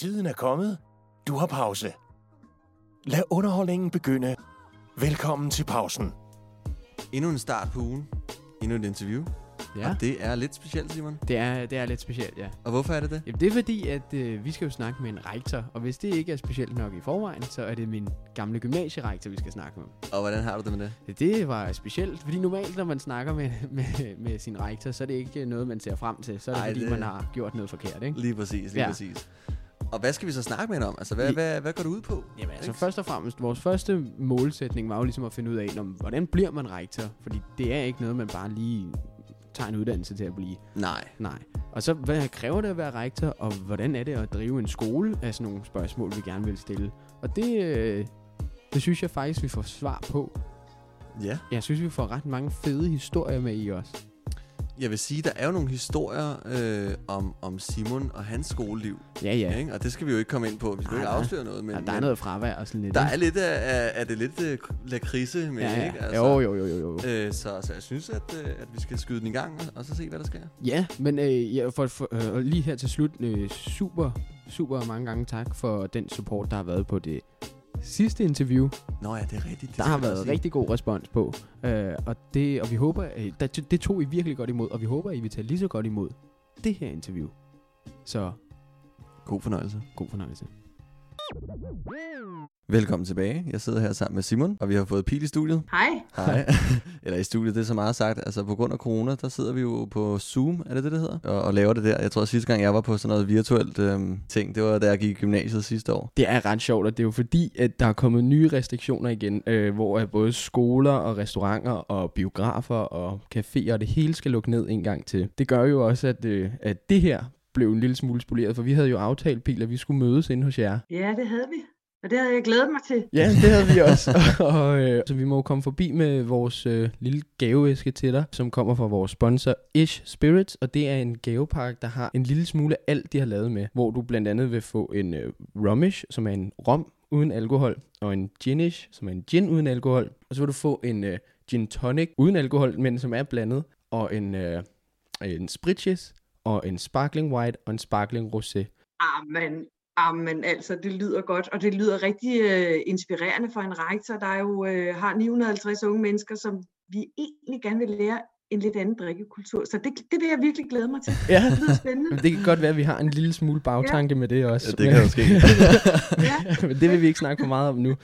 Tiden er kommet. Du har pause. Lad underholdningen begynde. Velkommen til pausen. Endnu en start på ugen. Endnu et interview. Ja, Og det er lidt specielt, Simon. det er, det er lidt specielt, ja. Og hvorfor er det det? Jamen, det er fordi, at øh, vi skal jo snakke med en rektor, og hvis det ikke er specielt nok i forvejen, så er det min gamle gymnasierektor, vi skal snakke med. Og hvordan har du det med det? Det, det var specielt, fordi normalt, når man snakker med, med, med sin rektor, så er det ikke noget, man ser frem til. Så er det, Ej, fordi det- man har gjort noget forkert, ikke? Lige præcis, lige. Ja. præcis. Og hvad skal vi så snakke med hende om? Altså, hvad, Vi- hvad, hvad går du ud på? Jamen altså først og fremmest, vores første målsætning var jo ligesom at finde ud af, om, hvordan bliver man rektor? Fordi det er ikke noget, man bare lige tager en uddannelse til at blive. Nej. Nej. Og så, hvad kræver det at være rektor, og hvordan er det at drive en skole, er sådan nogle spørgsmål, vi gerne vil stille. Og det, øh, det synes jeg faktisk, vi får svar på. Ja. Jeg synes, vi får ret mange fede historier med i os. Jeg vil sige, der er jo nogle historier øh, om, om Simon og hans skoleliv. Ja, ja. Ikke? Og det skal vi jo ikke komme ind på. Vi skal jo ikke afsløre noget. Men, ja der er noget fravær og sådan lidt. der ikke? er lidt af, af, er det lidt øh, lakridse med, ja, ja. ikke? Jo, jo, jo, jo, jo. Øh, så, så jeg synes, at, øh, at vi skal skyde den i gang, og, og så se, hvad der sker. Ja, men øh, ja, for, for, øh, lige her til slut, øh, super, super mange gange tak for den support, der har været på det sidste interview. Nå ja, det er rigtigt. Det Der har været sige. rigtig god respons på, øh, og, det, og vi håber, øh, det, det tog I virkelig godt imod, og vi håber, I vil tage lige så godt imod det her interview. Så God fornøjelse. god fornøjelse. Velkommen tilbage. Jeg sidder her sammen med Simon, og vi har fået Pil i studiet. Hej. Hej. Eller i studiet, det er så meget sagt. Altså på grund af corona, der sidder vi jo på Zoom, er det det, det hedder? Og, og laver det der. Jeg tror, at sidste gang jeg var på sådan noget virtuelt øhm, ting, det var da jeg gik i gymnasiet sidste år. Det er ret sjovt, og det er jo fordi, at der er kommet nye restriktioner igen, øh, hvor både skoler og restauranter og biografer og caféer og det hele skal lukke ned en gang til. Det gør jo også, at, øh, at det her blev en lille smule spoleret, for vi havde jo aftalt, Pil, at vi skulle mødes inde hos jer. Ja, det havde vi. Og det havde jeg glædet mig til. Ja, det havde vi også. og, øh, så vi må jo komme forbi med vores øh, lille gaveæske til dig, som kommer fra vores sponsor Ish Spirits, og det er en gavepakke, der har en lille smule af alt, de har lavet med, hvor du blandt andet vil få en øh, Rumish, som er en rom uden alkohol, og en Ginish, som er en gin uden alkohol, og så vil du få en øh, gin tonic uden alkohol, men som er blandet, og en, øh, en Spritches, og en sparkling white, og en sparkling rosé. Amen, amen, altså, det lyder godt. Og det lyder rigtig øh, inspirerende for en rektor, der jo øh, har 950 unge mennesker, som vi egentlig gerne vil lære en lidt anden drikkekultur. Så det, det vil jeg virkelig glæde mig til. Ja. Det lyder spændende. Det kan godt være, at vi har en lille smule bagtanke med det også. Ja, det kan jo ske. Ja, men det vil vi ikke snakke for meget om nu.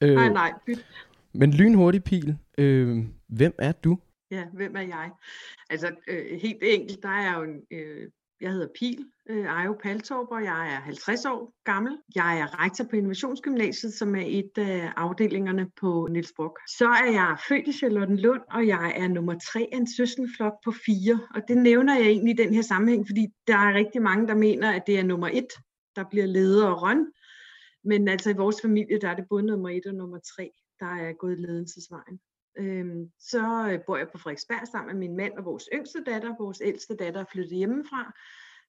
Øh, nej, nej. Men lynhurtig pil. Øh, hvem er du? Ja, hvem er jeg? Altså, øh, helt enkelt, der er jo en, øh, jeg hedder Pil, øh, Ejo Paltorp, og jeg er 50 år gammel. Jeg er rektor på Innovationsgymnasiet, som er et af afdelingerne på Niels Brock. Så er jeg født i Charlottenlund, og jeg er nummer tre af en søskenflok på fire. Og det nævner jeg egentlig i den her sammenhæng, fordi der er rigtig mange, der mener, at det er nummer et, der bliver leder og røn. Men altså i vores familie, der er det både nummer et og nummer tre, der er gået ledelsesvejen. Øhm, så øh, bor jeg på Frederiksberg sammen med min mand og vores yngste datter. Vores ældste datter er flyttet hjemmefra.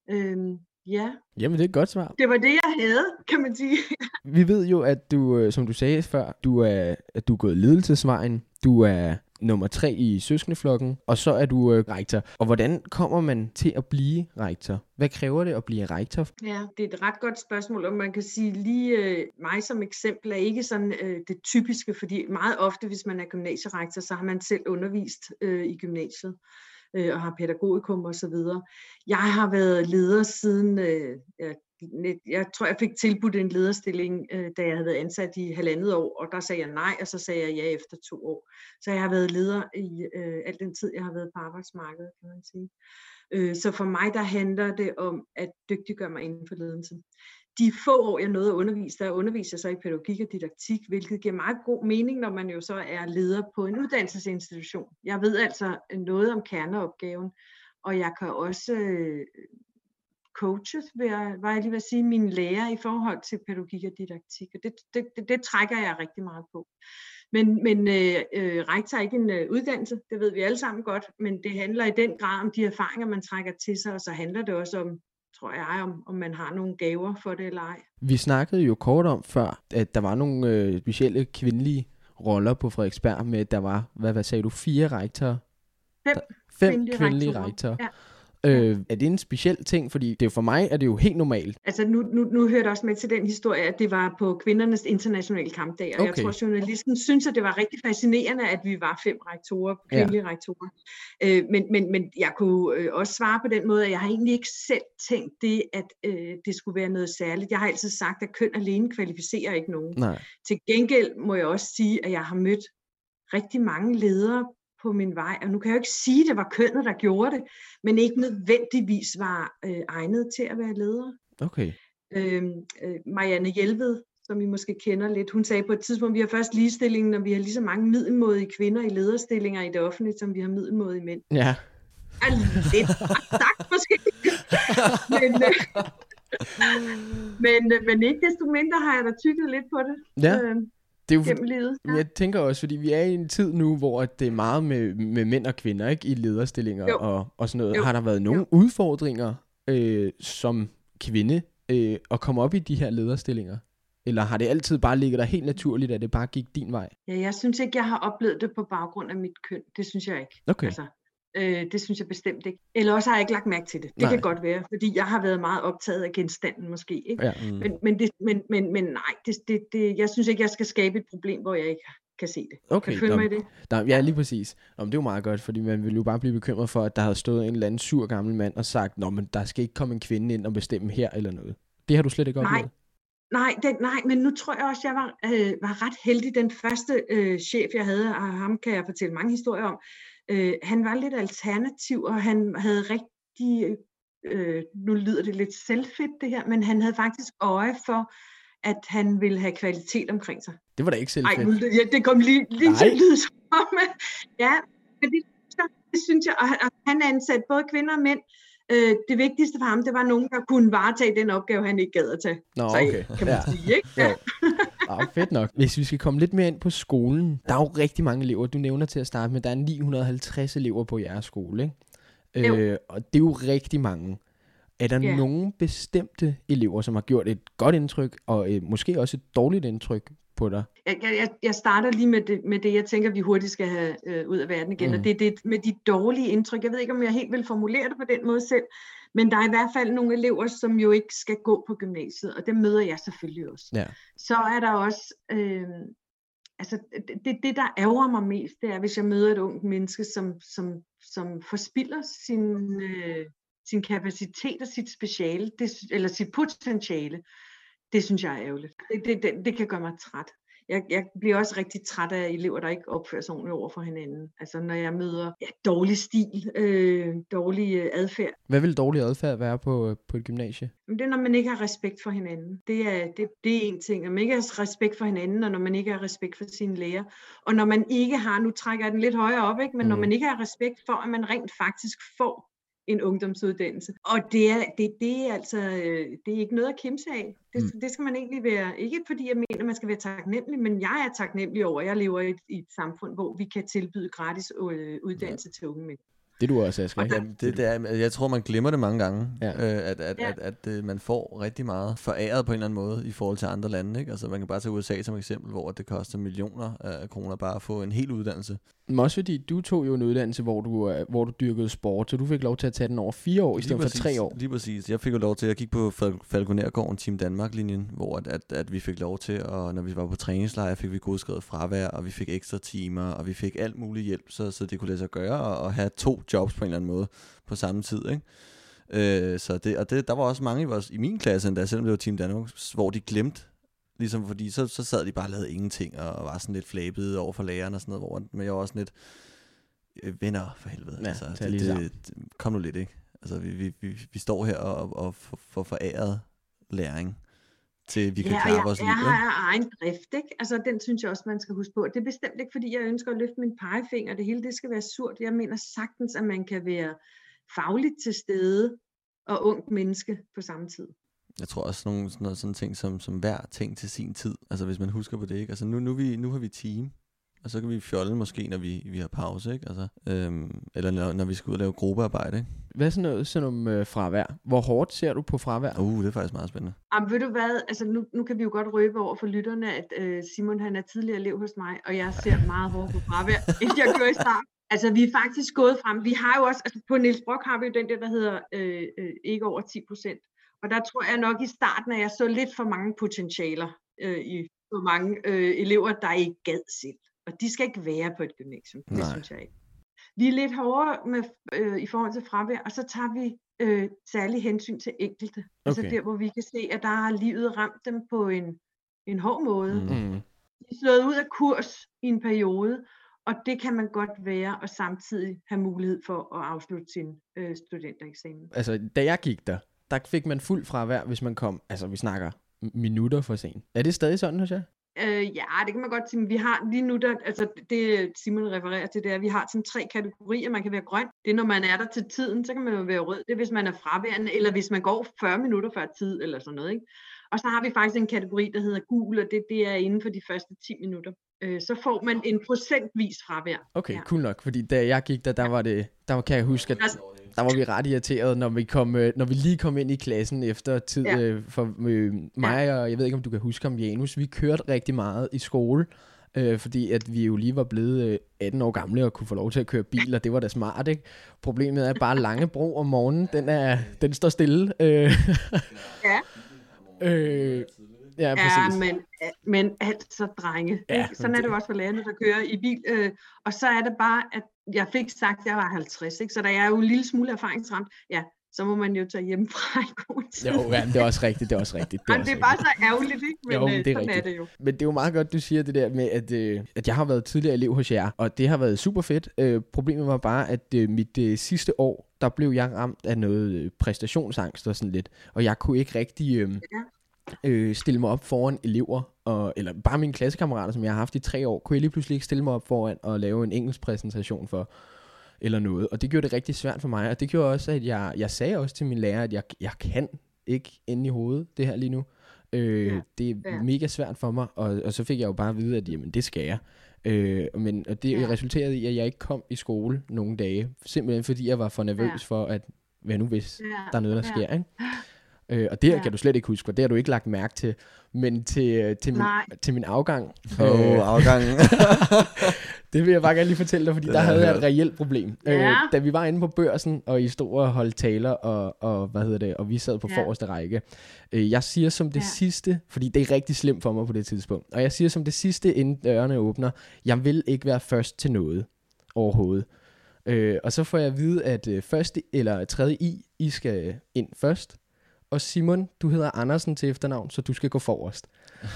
Øhm, ja, Jamen, det er et godt svar. det var det, jeg havde, kan man sige. Vi ved jo, at du, øh, som du sagde før, du er, at du er gået ledelsesvejen. Du er nummer tre i søskendeflokken, og så er du øh, rektor. Og hvordan kommer man til at blive rektor? Hvad kræver det at blive rektor? Ja, det er et ret godt spørgsmål, og man kan sige lige øh, mig som eksempel er ikke sådan øh, det typiske, fordi meget ofte, hvis man er gymnasierektor, så har man selv undervist øh, i gymnasiet øh, og har pædagogikum og så videre. Jeg har været leder siden, øh, jeg, net- jeg tror, jeg fik tilbudt en lederstilling, øh, da jeg havde været ansat i halvandet år, og der sagde jeg nej, og så sagde jeg ja efter to år. Så jeg har været leder i øh, al den tid, jeg har været på arbejdsmarkedet, kan man sige. Øh, så for mig, der handler det om at dygtiggøre mig inden for ledelse. De få år, jeg nåede at undervise, der underviser jeg så i pædagogik og didaktik, hvilket giver meget god mening, når man jo så er leder på en uddannelsesinstitution. Jeg ved altså noget om kerneopgaven, og jeg kan også øh, coache, vil jeg, var jeg lige ved at sige, mine lærer i forhold til pædagogik og didaktik, og det, det, det, det trækker jeg rigtig meget på. Men, men øh, øh, rektor er ikke en øh, uddannelse, det ved vi alle sammen godt, men det handler i den grad om de erfaringer, man trækker til sig, og så handler det også om, tror jeg, om, om man har nogle gaver for det eller ej. Vi snakkede jo kort om før, at der var nogle øh, specielle kvindelige roller på Frederiksberg med, at der var, hvad, hvad sagde du, fire rektorer? Fem Der- Fem kvindelige kvindelige rektorer. rektorer. Ja. Øh, er det en speciel ting? Fordi det er for mig er det jo helt normalt. Altså nu, nu, nu hørte jeg også med til den historie, at det var på kvindernes internationale kampdag, og okay. jeg tror, journalisten synes, at det var rigtig fascinerende, at vi var fem rektorer, kvindelige ja. rektorer. Øh, men, men, men jeg kunne øh, også svare på den måde, at jeg har egentlig ikke selv tænkt det, at øh, det skulle være noget særligt. Jeg har altid sagt, at køn alene kvalificerer ikke nogen. Nej. Til gengæld må jeg også sige, at jeg har mødt rigtig mange ledere på min vej, og nu kan jeg jo ikke sige, at det var kønnet, der gjorde det, men ikke nødvendigvis var øh, egnet til at være ledere. Okay. Øh, øh, Marianne Hjelved, som I måske kender lidt, hun sagde på et tidspunkt, vi har først ligestilling, når vi har lige så mange middelmådige kvinder i lederstillinger i det offentlige, som vi har middelmådige mænd. Ja. Er lidt sagt måske. men, øh, men, øh, men ikke desto mindre har jeg da tykket lidt på det Ja. øh, Det er jo, gennem livet. Men jeg tænker også, fordi vi er i en tid nu, hvor det er meget med, med mænd og kvinder ikke i lederstillinger Jo. og, og sådan noget. Jo. Har der været nogle Jo. udfordringer øh, som kvinde øh, at komme op i de her lederstillinger? Eller har det altid bare ligget der helt naturligt, at det bare gik din vej? Ja, jeg synes ikke, jeg har oplevet det på baggrund af mit køn. Det synes jeg ikke. Okay. Altså, øh, det synes jeg bestemt ikke. Eller også har jeg ikke lagt mærke til det. Det Nej. kan godt være, fordi jeg har været meget optaget af genstanden måske. Ikke? Ja. Mm. Men, men, det, men, men, men nej, det, det, det, jeg synes ikke, jeg skal skabe et problem, hvor jeg ikke kan se det. Okay, Kan følge nå, mig i det? Der, ja, lige præcis. Nå, det er jo meget godt, fordi man ville jo bare blive bekymret for, at der havde stået en eller anden sur gammel mand og sagt, Nå, men der skal ikke komme en kvinde ind og bestemme her eller noget. Det har du slet ikke Nej. oplevet? Nej, det, nej, men nu tror jeg også, jeg var, øh, var ret heldig. Den første øh, chef, jeg havde, og ham kan jeg fortælle mange historier om, øh, han var lidt alternativ, og han havde rigtig, øh, nu lyder det lidt selvfedt det her, men han havde faktisk øje for, at han ville have kvalitet omkring sig. Det var da ikke selv Nej, ja, det kom lige, lige til at lyde som om, ja, men det, synes jeg- det synes jeg, og han, og han ansatte både kvinder og mænd. Øh, det vigtigste for ham, det var nogen, der kunne varetage den opgave, han ikke gad at tage. Nå, okay. kan man Ja. sige, ikke? Jo. Ja, fedt nok. Hvis vi skal komme lidt mere ind på skolen. Der er jo rigtig mange elever. Du nævner til at starte med, der er 950 elever på jeres skole, ikke? Jo. Øh, og det er jo rigtig mange. Er der Ja. nogle bestemte elever, som har gjort et godt indtryk, og øh, måske også et dårligt indtryk på dig? Jeg, jeg, jeg- starter lige med det, med det, jeg tænker, vi hurtigt skal have øh, ud af verden igen. Mm. og det er det med de dårlige indtryk. Jeg ved ikke, om jeg helt vil formulere det på den måde selv, men der er i hvert fald nogle elever, som jo ikke skal gå på gymnasiet, og dem møder jeg selvfølgelig også. Ja. Så er der også, øh, altså det, det, det, der ærger mig mest, det er, hvis jeg møder et ungt menneske, som, som, som forspilder sin, øh, sin kapacitet og sit speciale, det, eller sit potentiale. Det synes jeg er ærgerligt. Det, det, det, det kan gøre mig træt. Jeg, jeg bliver også rigtig træt af elever, der ikke opfører sig ordentligt over for hinanden. Altså når jeg møder ja, dårlig stil, øh, dårlig øh, adfærd. Hvad vil dårlig adfærd være på, øh, på et gymnasie? Det er, når man ikke har respekt for hinanden. Det er, det, det er en ting. Når man ikke har respekt for hinanden, og når man ikke har respekt for sine læger. Og når man ikke har, nu trækker jeg den lidt højere op, ikke? men mm. når man ikke har respekt for, at man rent faktisk får en ungdomsuddannelse. Og det er, det, det er altså, øh, det er ikke noget at kimse af. Det, mm. det skal man egentlig være, ikke fordi jeg mener, man skal være taknemmelig, men jeg er taknemmelig over, at jeg lever i et, i et samfund, hvor vi kan tilbyde gratis øh, uddannelse ja. til unge mænd. Det er du også, Asger. Ikke? Jamen, det, det er, jeg tror, man glemmer det mange gange, Ja. øh, at, at, Ja. at, at, at man får rigtig meget foræret på en eller anden måde i forhold til andre lande. Ikke? Altså, man kan bare tage USA som eksempel, hvor det koster millioner af kroner bare at få en hel uddannelse. Men også fordi du tog jo en uddannelse, hvor du, øh, hvor du dyrkede sport, så du fik lov til at tage den over fire år, i stedet for tre år. Lige præcis. Jeg fik jo lov til, at kigge på Fal- Falconergården Team Danmark-linjen, hvor at, at, at vi fik lov til, og når vi var på træningslejr, fik vi godskrevet fravær, og vi fik ekstra timer, og vi fik alt muligt hjælp, så, så det kunne lade sig gøre, og, og have to jobs på en eller anden måde på samme tid. Ikke? Øh, så det, og det, der var også mange i, vores, i min klasse endda, selvom det var Team Danmark, hvor de glemte, ligesom fordi så, så sad de bare og lavede ingenting, og var sådan lidt flabede over for læreren og sådan noget, hvor, men jeg var også sådan lidt, øh, venner for helvede. Ja, altså, det, det, det, kom nu lidt, ikke? Altså, vi, vi, vi, vi står her og, og får for foræret læring, til vi kan Ja, klare jeg, vores liv. jeg har egen drift, ikke? Altså, den synes jeg også, man skal huske på. Det er bestemt ikke, fordi jeg ønsker at løfte min pegefinger. Det hele, det skal være surt. Jeg mener sagtens, at man kan være fagligt til stede og ungt menneske på samme tid. Jeg tror også nogle sådan, noget, sådan ting som, som hver ting til sin tid. Altså hvis man husker på det, ikke? Altså nu, nu, vi, nu har vi team, og så kan vi fjolle måske, når vi, vi har pause, ikke? Altså, øhm, eller når, når vi skal ud og lave gruppearbejde, ikke? Hvad er sådan noget sådan om øh, fravær? Hvor hårdt ser du på fravær? Uh, det er faktisk meget spændende. Jamen, ved du hvad, altså nu, nu kan vi jo godt røbe over for lytterne, at øh, Simon han er tidligere elev hos mig, og jeg ser meget hårdt på fravær, end jeg gjorde i starten. Altså, vi er faktisk gået frem. Vi har jo også, altså på Niels Brock har vi jo den der, der hedder øh, øh, ikke over 10 procent. Og der tror jeg nok i starten, at jeg så lidt for mange potentialer øh, i for mange øh, elever, der ikke gad selv. Og de skal ikke være på et gymnasium. Det Nej. synes jeg ikke. Vi er lidt hårdere med, øh, i forhold til fravær, og så tager vi øh, særlig hensyn til enkelte. Okay. Altså Okay. der, hvor vi kan se, at der har livet ramt dem på en, en hård måde. Mm. Mm. De er slået ud af kurs i en periode, og det kan man godt være, og samtidig have mulighed for at afslutte sin øh, studentereksamen. Altså, da jeg gik der, der fik man fuld fravær, hvis man kom, altså vi snakker minutter for sent. Er det stadig sådan hos jer? Øh, ja, det kan man godt sige. Vi har lige nu, der, altså det Simon refererer til, det er, at vi har sådan tre kategorier. Man kan være grøn. Det er, når man er der til tiden, så kan man jo være rød. Det er, hvis man er fraværende, eller hvis man går 40 minutter før tid, eller sådan noget. Ikke? Og så har vi faktisk en kategori, der hedder gul, og det, det er inden for de første 10 minutter. Øh, så får man en procentvis fravær. Okay, Ja. cool nok, fordi da jeg gik der, der var det, der kan jeg huske, at Altså- der var vi ret irriteret, når vi, kom, øh, når vi lige kom ind i klassen efter tid ja. øh, for øh, mig, og jeg ved ikke, om du kan huske om Janus, vi kørte rigtig meget i skole, øh, fordi at vi jo lige var blevet øh, 18 år gamle og kunne få lov til at køre bil, og det var da smart, ikke? Problemet er bare Langebro om morgenen, den, er, den står stille. Øh, Ja. øh, ja, Ja, men, men altså, drenge. Ja, Ja, Sådan er det jo også for lærerne, der kører i bil. Øh, og så er det bare, at jeg fik sagt, at jeg var 50, ikke? så der er jo en lille smule erfaringsramt. Ja, så må man jo tage hjemmefra i god tid. Jo, ja, det er også rigtigt, det er også rigtigt. Det er, også det er bare så ærgerligt, ikke? Men, Jo, men øh, det er sådan er det jo. Men det er jo meget godt, du siger det der med, at, øh, at jeg har været tidligere elev hos jer, og det har været super fedt. Øh, problemet var bare, at øh, mit øh, sidste år, der blev jeg ramt af noget øh, præstationsangst og sådan lidt, og jeg kunne ikke rigtig øh, øh, stille mig op foran elever, og, eller bare mine klassekammerater, som jeg har haft i tre år, kunne jeg lige pludselig ikke stille mig op foran og lave en engelsk præsentation for eller noget. Og det gjorde det rigtig svært for mig, og det gjorde også, at jeg, jeg sagde også til min lærer, at jeg, jeg kan ikke inde i hovedet det her lige nu. Øh, Ja, det er ja. mega svært for mig, og, og så fik jeg jo bare at vide, at jamen, det skal jeg. Øh, men og det Ja. resulterede i, at jeg ikke kom i skole nogle dage, simpelthen fordi jeg var for nervøs ja. for, at hvad nu hvis Ja, der er noget, der ja. sker, ikke? Øh, og det her Ja. kan du slet ikke huske, for det har du ikke lagt mærke til. Men til, til, min, Nej. til min afgang, Åh, oh, afgangen. det vil jeg bare gerne lige fortælle dig, fordi Det der havde jeg et reelt problem. Ja. Øh, da vi var inde på børsen, og I stod og holdt taler, og, og, hvad hedder det, og vi sad på Ja. forreste række. Øh, jeg siger som det Ja. sidste, fordi det er rigtig slemt for mig på det tidspunkt, og jeg siger som det sidste, inden dørene åbner, jeg vil ikke være først til noget overhovedet. Øh, og så får jeg at vide, at øh, første eller tredje I, I skal ind først. Og Simon, du hedder Andersen til efternavn, så du skal gå forrest.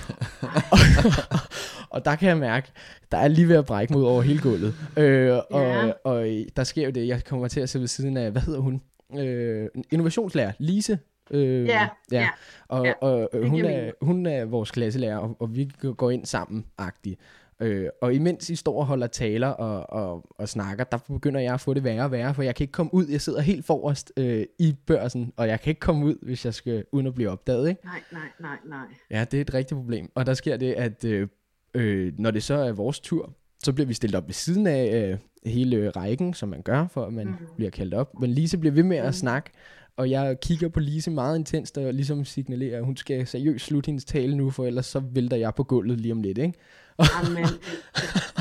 og der kan jeg mærke, der er lige ved at brække mod over hele gulvet. Øh, og, Ja. og der sker jo det, jeg kommer til at sidde ved siden af, hvad hedder hun? Øh, innovationslærer, Lise. Øh, Ja, ja, Og, ja, og øh, hun, er, hun er vores klasselærer, og, og vi går ind sammen, agtigt. Øh, og imens I står og holder taler og, og, og snakker, der begynder jeg at få det værre og værre, for jeg kan ikke komme ud. Jeg sidder helt forrest øh, i børsen, og jeg kan ikke komme ud, hvis jeg skal, uden at blive opdaget. Ikke? Nej, nej, nej, nej. Ja, det er et rigtigt problem. Og der sker det, at øh, øh, når det så er vores tur, så bliver vi stillet op ved siden af øh, hele rækken, som man gør, for at man Mhm. mm. bliver kaldt op. Men Lise bliver ved med Mhm. at snakke, og jeg kigger på Lise meget intenst og ligesom signalerer, at hun skal seriøst slutte hendes tale nu, for ellers så vælter jeg på gulvet lige om lidt, ikke? Amen.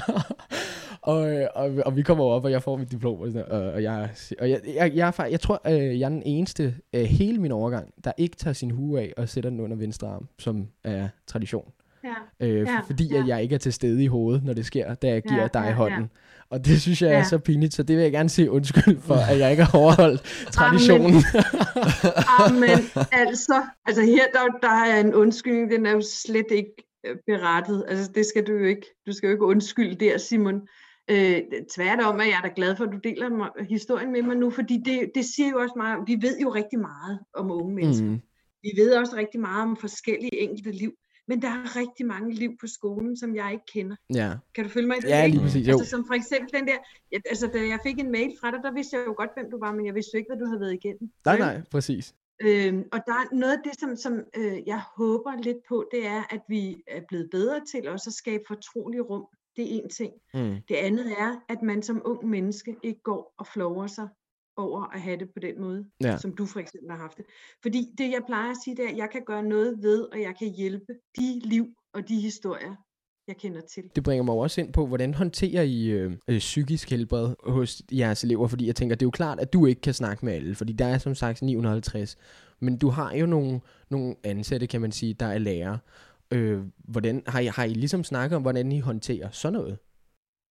og, øh, og, og vi kommer op, og jeg får mit diplom, og, sådan, og, og, jeg, og jeg, jeg, jeg, er fak- jeg tror, øh, jeg er den eneste af hele min overgang, der ikke tager sin hue af og sætter den under venstre arm, som er tradition. Ja. Øh, Ja, fordi ja. at jeg ikke er til stede i hovedet, når det sker, da jeg giver Ja, dig ja, ja. hånden. Og det synes jeg er Ja. så pinligt, så det vil jeg gerne sige undskyld for, at jeg ikke har overholdt traditionen. Amen, altså, altså her der, der er en undskyldning, den er jo slet ikke øh, berettet. Altså det skal du jo ikke, du skal jo ikke undskylde der, Simon. Øh, tværtom er jeg da glad for, at du deler mig, historien med mig nu, fordi det, det siger jo også meget, vi ved jo rigtig meget om unge mennesker. Mm. Vi ved også rigtig meget om forskellige enkelte liv, men der er rigtig mange liv på skolen, som jeg ikke kender. Ja. Kan du følge mig i det? ja, lige præcis. Jo. Altså som for eksempel den der, ja, altså da jeg fik en mail fra dig, der vidste jeg jo godt, hvem du var, men jeg vidste jo ikke, hvad du havde været igennem. Nej, nej, præcis. Øhm, og der er noget af det, som, som øh, jeg håber lidt på, det er, at vi er blevet bedre til også at skabe fortrolige rum. Det er en ting. Mm. Det andet er, at man som ung menneske ikke går og flover sig over at have det på den måde, Ja. som du for eksempel har haft det. Fordi det, jeg plejer at sige, det er, at jeg kan gøre noget ved, og jeg kan hjælpe de liv og de historier, jeg kender til. Det bringer mig også ind på, hvordan håndterer I øh, øh, psykisk helbred hos jeres elever? Fordi jeg tænker, det er jo klart, at du ikke kan snakke med alle, fordi der er som sagt 950. Men du har jo nogle, nogle ansatte, kan man sige, der er lærere. Øh, hvordan, har, I, har I ligesom snakket om, hvordan I håndterer sådan noget?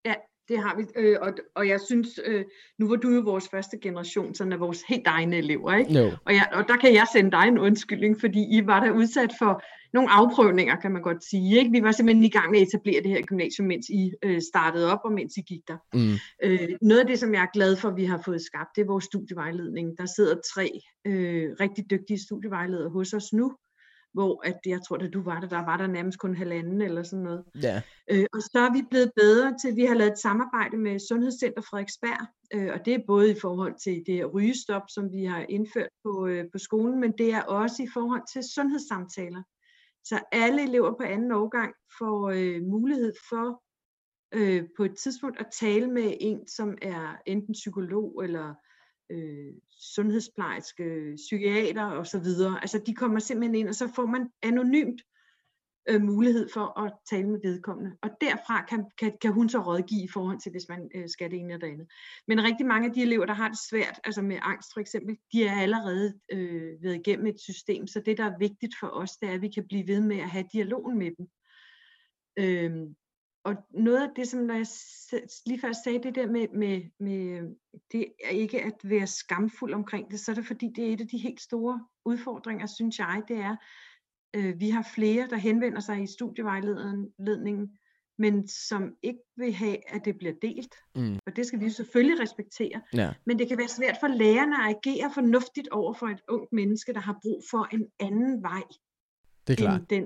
Ja, det har vi, øh, og, og jeg synes, øh, nu var du jo vores første generation, sådan af vores helt egne elever, ikke? No. Og, jeg, og der kan jeg sende dig en undskyldning, fordi I var der udsat for nogle afprøvninger, kan man godt sige. Ikke? Vi var simpelthen i gang med at etablere det her gymnasium, mens I øh, startede op, og mens I gik der. Mm. Øh, noget af det, som jeg er glad for, at vi har fået skabt, det er vores studievejledning. Der sidder tre øh, rigtig dygtige studievejledere hos os nu, hvor at jeg tror, da du var der, der var der nærmest kun halvanden eller sådan noget. Ja. Øh, og så er vi blevet bedre til, vi har lavet et samarbejde med Sundhedscenter Frederiksberg, øh, og det er både i forhold til det rygestop, som vi har indført på, øh, på skolen, men det er også i forhold til sundhedssamtaler. Så alle elever på anden årgang får øh, mulighed for øh, på et tidspunkt at tale med en, som er enten psykolog eller øh, sundhedsplejerske, psykiater osv. Altså de kommer simpelthen ind, og så får man anonymt øh, mulighed for at tale med vedkommende. Og derfra kan, kan, kan hun så rådgive i forhold til, hvis man øh, skal det ene eller det andet. Men rigtig mange af de elever, der har det svært, altså med angst for eksempel, de er allerede øh, været igennem et system, så det, der er vigtigt for os, det er, at vi kan blive ved med at have dialogen med dem. Øhm, og noget af det, som når jeg lige først sagde det der med, med, med det er ikke at være skamfuld omkring det, så er det fordi, det er et af de helt store udfordringer, synes jeg, det er, øh, vi har flere, der henvender sig i studievejledningen, men som ikke vil have, at det bliver delt. Mm. Og det skal vi selvfølgelig respektere. Ja. Men det kan være svært for lærerne at agere fornuftigt over for et ungt menneske, der har brug for en anden vej Det er klart. den.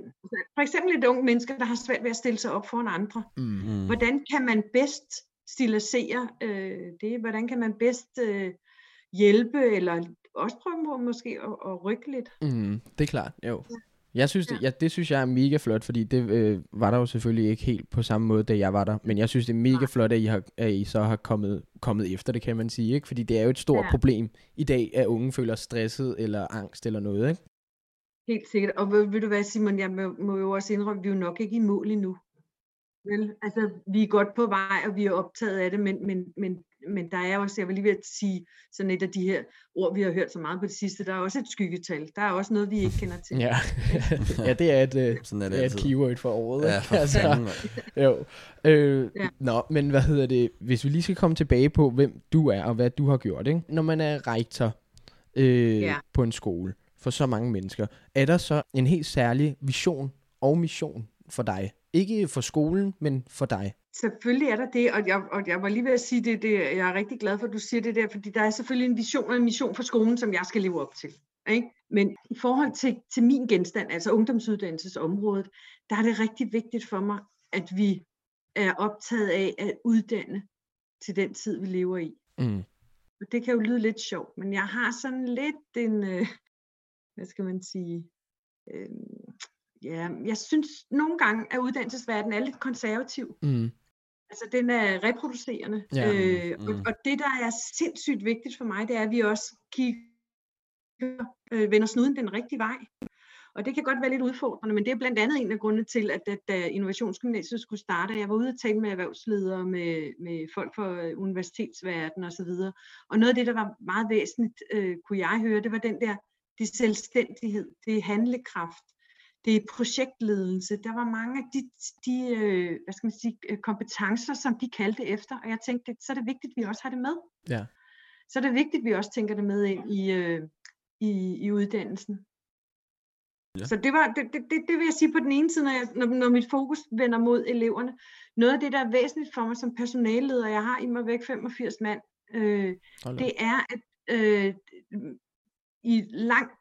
For eksempel et ungt menneske, der har svært ved at stille sig op foran andre. Mm. Mm. Hvordan kan man bedst stilisere øh, det? Hvordan kan man bedst øh, hjælpe, eller også prøve måske at, at rykke lidt? Mm, det er klart, jo. Jeg synes, det, Ja. ja, det synes jeg er mega flot, fordi det øh, var der jo selvfølgelig ikke helt på samme måde, da jeg var der. Men jeg synes, det er mega flot, at I, har, at I så har kommet, kommet efter det, kan man sige. Ikke? Fordi det er jo et stort Ja. problem i dag, at unge føler stresset eller angst eller noget. Ikke? Helt sikkert. Og ved, ved du hvad, Simon, jeg må, må jo også indrømme, at vi er jo nok ikke i mål endnu. Vel, altså, vi er godt på vej, og vi er optaget af det, men, men, men, men der er også, jeg vil lige ved at sige, sådan et af de her ord, vi har hørt så meget på det sidste, der er også et skyggetal. Der er også noget, vi ikke kender til. Ja, ja det er et, øh, Sådan er det det er et keyword for året. Ja, for fanden, mand. jo. Øh, Ja. Nå, men hvad hedder det? Hvis vi lige skal komme tilbage på, hvem du er og hvad du har gjort. Ikke? Når man er rektor øh, Ja. på en skole for så mange mennesker, er der så en helt særlig vision og mission for dig? Ikke for skolen, men for dig. Selvfølgelig er der det, og jeg, og jeg var lige ved at sige det, det, jeg er rigtig glad for, at du siger det der, fordi der er selvfølgelig en vision og en mission for skolen, som jeg skal leve op til. Ikke? Men i forhold til, til min genstand, altså ungdomsuddannelsesområdet, der er det rigtig vigtigt for mig, at vi er optaget af at uddanne til den tid, vi lever i. Mm. Og det kan jo lyde lidt sjovt, men jeg har sådan lidt en, øh, hvad skal man sige, øh, ja, jeg synes nogle gange, at uddannelsesverdenen er lidt konservativ. Mm. Altså den er reproducerende. Ja. Øh, og, Mm. og det, der er sindssygt vigtigt for mig, det er, at vi også kigger, øh, vender snuden den rigtige vej. Og det kan godt være lidt udfordrende, men det er blandt andet en af grundene til, at, at da Innovationsgymnasiet skulle starte, jeg var ude og tale med erhvervsledere, med, med folk fra øh, universitetsverdenen osv. Og noget af det, der var meget væsentligt, øh, kunne jeg høre, det var den der, det er selvstændighed, det er handlekraft, det er projektledelse. Der var mange af de, de øh, hvad skal man sige, øh, kompetencer, som de kaldte efter, og jeg tænkte, så er det vigtigt, at vi også har det med. Ja. Så er det vigtigt, at vi også tænker det med ind i, øh, i, i uddannelsen. Ja. Så det, var, det, det, det, det vil jeg sige på den ene side, når, jeg, når, når mit fokus vender mod eleverne. Noget af det, der er væsentligt for mig som personalleder, jeg har i mig væk 85 mand, øh, Hold det er, at øh, i langt,